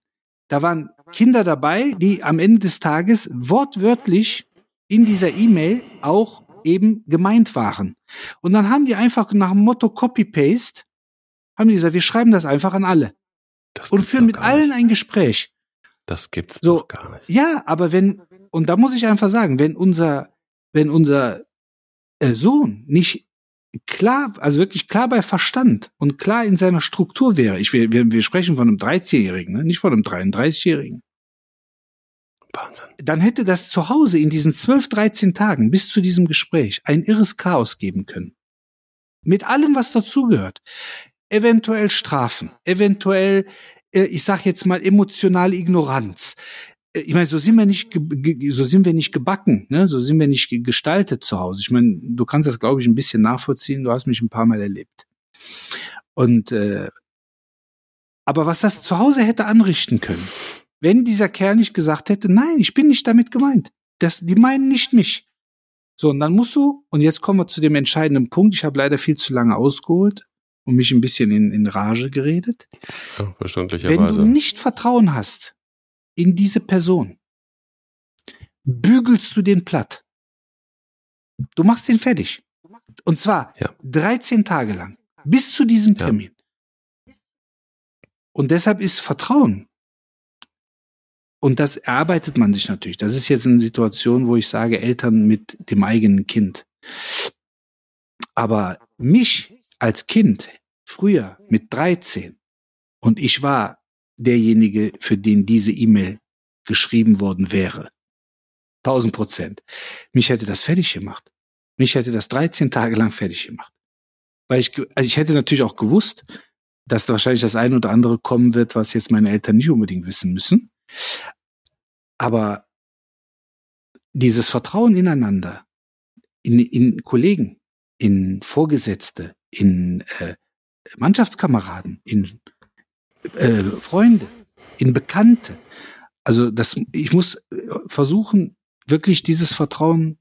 Da waren Kinder dabei, die am Ende des Tages wortwörtlich in dieser E-Mail auch eben gemeint waren. Und dann haben die einfach nach dem Motto Copy-Paste, haben die gesagt, wir schreiben das einfach an alle. Das und führen mit allen nicht. ein Gespräch. Das gibt's so, doch gar nicht. Ja, aber wenn, und da muss ich einfach sagen, wenn unser, wenn unser äh, Sohn nicht klar, also wirklich klar bei Verstand und klar in seiner Struktur wäre, ich, wir, wir sprechen von einem 13-Jährigen, ne? nicht von einem 33-Jährigen. Wahnsinn. Dann hätte das zu Hause in diesen 12, 13 Tagen bis zu diesem Gespräch ein irres Chaos geben können. Mit allem, was dazugehört. Eventuell Strafen, eventuell äh, ich sag jetzt mal, emotionale Ignoranz. Äh, ich meine, so sind wir nicht, so sind wir nicht gebacken, ne? So sind wir nicht gestaltet zu Hause. Ich meine, du kannst das, glaube ich, ein bisschen nachvollziehen. Du hast mich ein paar Mal erlebt. Und äh, aber was das zu Hause hätte anrichten können, wenn dieser Kerl nicht gesagt hätte, nein, ich bin nicht damit gemeint. Das, die meinen nicht mich. So, und dann musst du, und jetzt kommen wir zu dem entscheidenden Punkt, ich habe leider viel zu lange ausgeholt, und mich ein bisschen in, in Rage geredet. Ja, verständlicherweise. Wenn du nicht Vertrauen hast in diese Person, bügelst du den platt. Du machst den fertig. Und zwar ja. 13 Tage lang. Bis zu diesem Termin. Ja. Und deshalb ist Vertrauen. Und das erarbeitet man sich natürlich. Das ist jetzt eine Situation, wo ich sage, Eltern mit dem eigenen Kind. Aber mich als Kind, früher mit 13, und ich war derjenige, für den diese E-Mail geschrieben worden wäre. 1000 Prozent. Mich hätte das fertig gemacht. Mich hätte das 13 Tage lang fertig gemacht. Weil ich, also ich hätte natürlich auch gewusst, dass wahrscheinlich das eine oder andere kommen wird, was jetzt meine Eltern nicht unbedingt wissen müssen. Aber dieses Vertrauen ineinander, in, in Kollegen, in Vorgesetzte, in äh, Mannschaftskameraden, in äh, Freunde, in Bekannte. Also das, ich muss äh, versuchen, wirklich dieses Vertrauen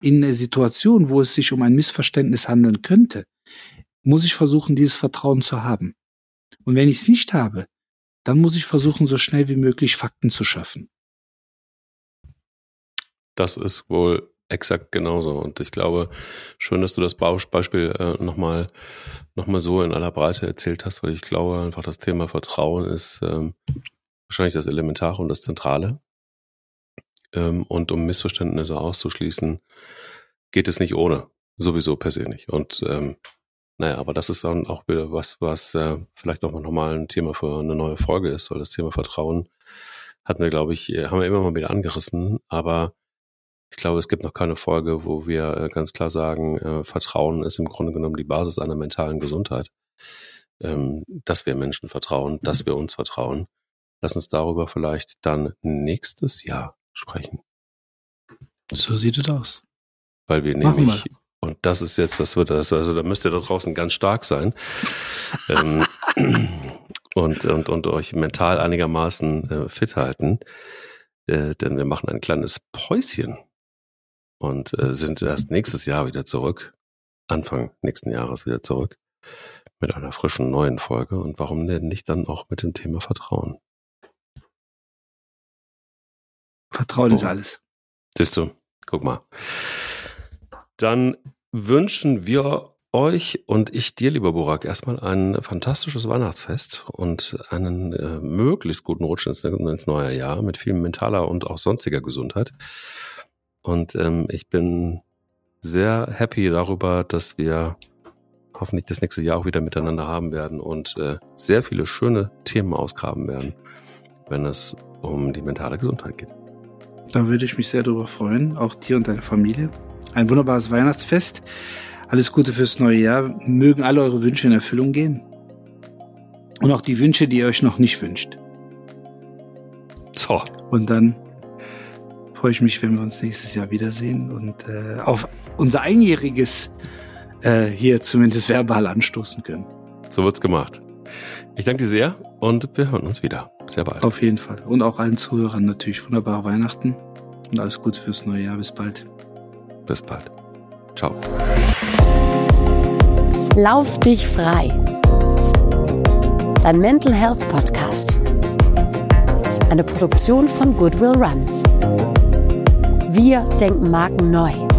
in eine Situation, wo es sich um ein Missverständnis handeln könnte, muss ich versuchen, dieses Vertrauen zu haben. Und wenn ich es nicht habe, dann muss ich versuchen, so schnell wie möglich Fakten zu schaffen. Das ist wohl exakt genauso. Und ich glaube, schön, dass du das Beispiel äh, nochmal noch mal so in aller Breite erzählt hast, weil ich glaube einfach, das Thema Vertrauen ist ähm, wahrscheinlich das Elementare und das Zentrale. Ähm, und um Missverständnisse auszuschließen, geht es nicht ohne. Sowieso per se nicht. Und ähm, naja, aber das ist dann auch wieder was, was äh, vielleicht auch nochmal ein Thema für eine neue Folge ist, weil das Thema Vertrauen hatten wir, glaube ich, äh, haben wir immer mal wieder angerissen, aber ich glaube, es gibt noch keine Folge, wo wir äh, ganz klar sagen, äh, Vertrauen ist im Grunde genommen die Basis einer mentalen Gesundheit. Ähm, dass wir Menschen vertrauen, dass wir uns vertrauen. Lass uns darüber vielleicht dann nächstes Jahr sprechen. So sieht es aus. Weil wir Machen nämlich, und das ist jetzt, das wird das, also da müsst ihr da draußen ganz stark sein. ähm, und, und, und euch mental einigermaßen äh, fit halten. Äh, denn wir machen ein kleines Päuschen und äh, sind erst nächstes Jahr wieder zurück, Anfang nächsten Jahres wieder zurück mit einer frischen neuen Folge. Und warum denn nicht dann auch mit dem Thema Vertrauen? Vertrauen oh. ist alles. Siehst du, guck mal. Dann wünschen wir euch und ich dir, lieber Burak, erstmal ein fantastisches Weihnachtsfest und einen äh, möglichst guten Rutsch ins, ins neue Jahr mit viel mentaler und auch sonstiger Gesundheit. Und ähm, ich bin sehr happy darüber, dass wir hoffentlich das nächste Jahr auch wieder miteinander haben werden und äh, sehr viele schöne Themen ausgraben werden, wenn es um die mentale Gesundheit geht. Da würde ich mich sehr darüber freuen, auch dir und deine Familie. Ein wunderbares Weihnachtsfest. Alles Gute fürs neue Jahr. Mögen alle eure Wünsche in Erfüllung gehen. Und auch die Wünsche, die ihr euch noch nicht wünscht. So. Und dann freue ich mich, wenn wir uns nächstes Jahr wiedersehen und äh, auf unser Einjähriges äh, hier zumindest verbal anstoßen können. So wird's gemacht. Ich danke dir sehr und wir hören uns wieder. Sehr bald. Auf jeden Fall. Und auch allen Zuhörern natürlich wunderbare Weihnachten und alles Gute fürs neue Jahr. Bis bald. Bis bald. Ciao. Lauf dich frei. Dein Mental Health Podcast. Eine Produktion von Goodwill Run. Wir denken Marken neu.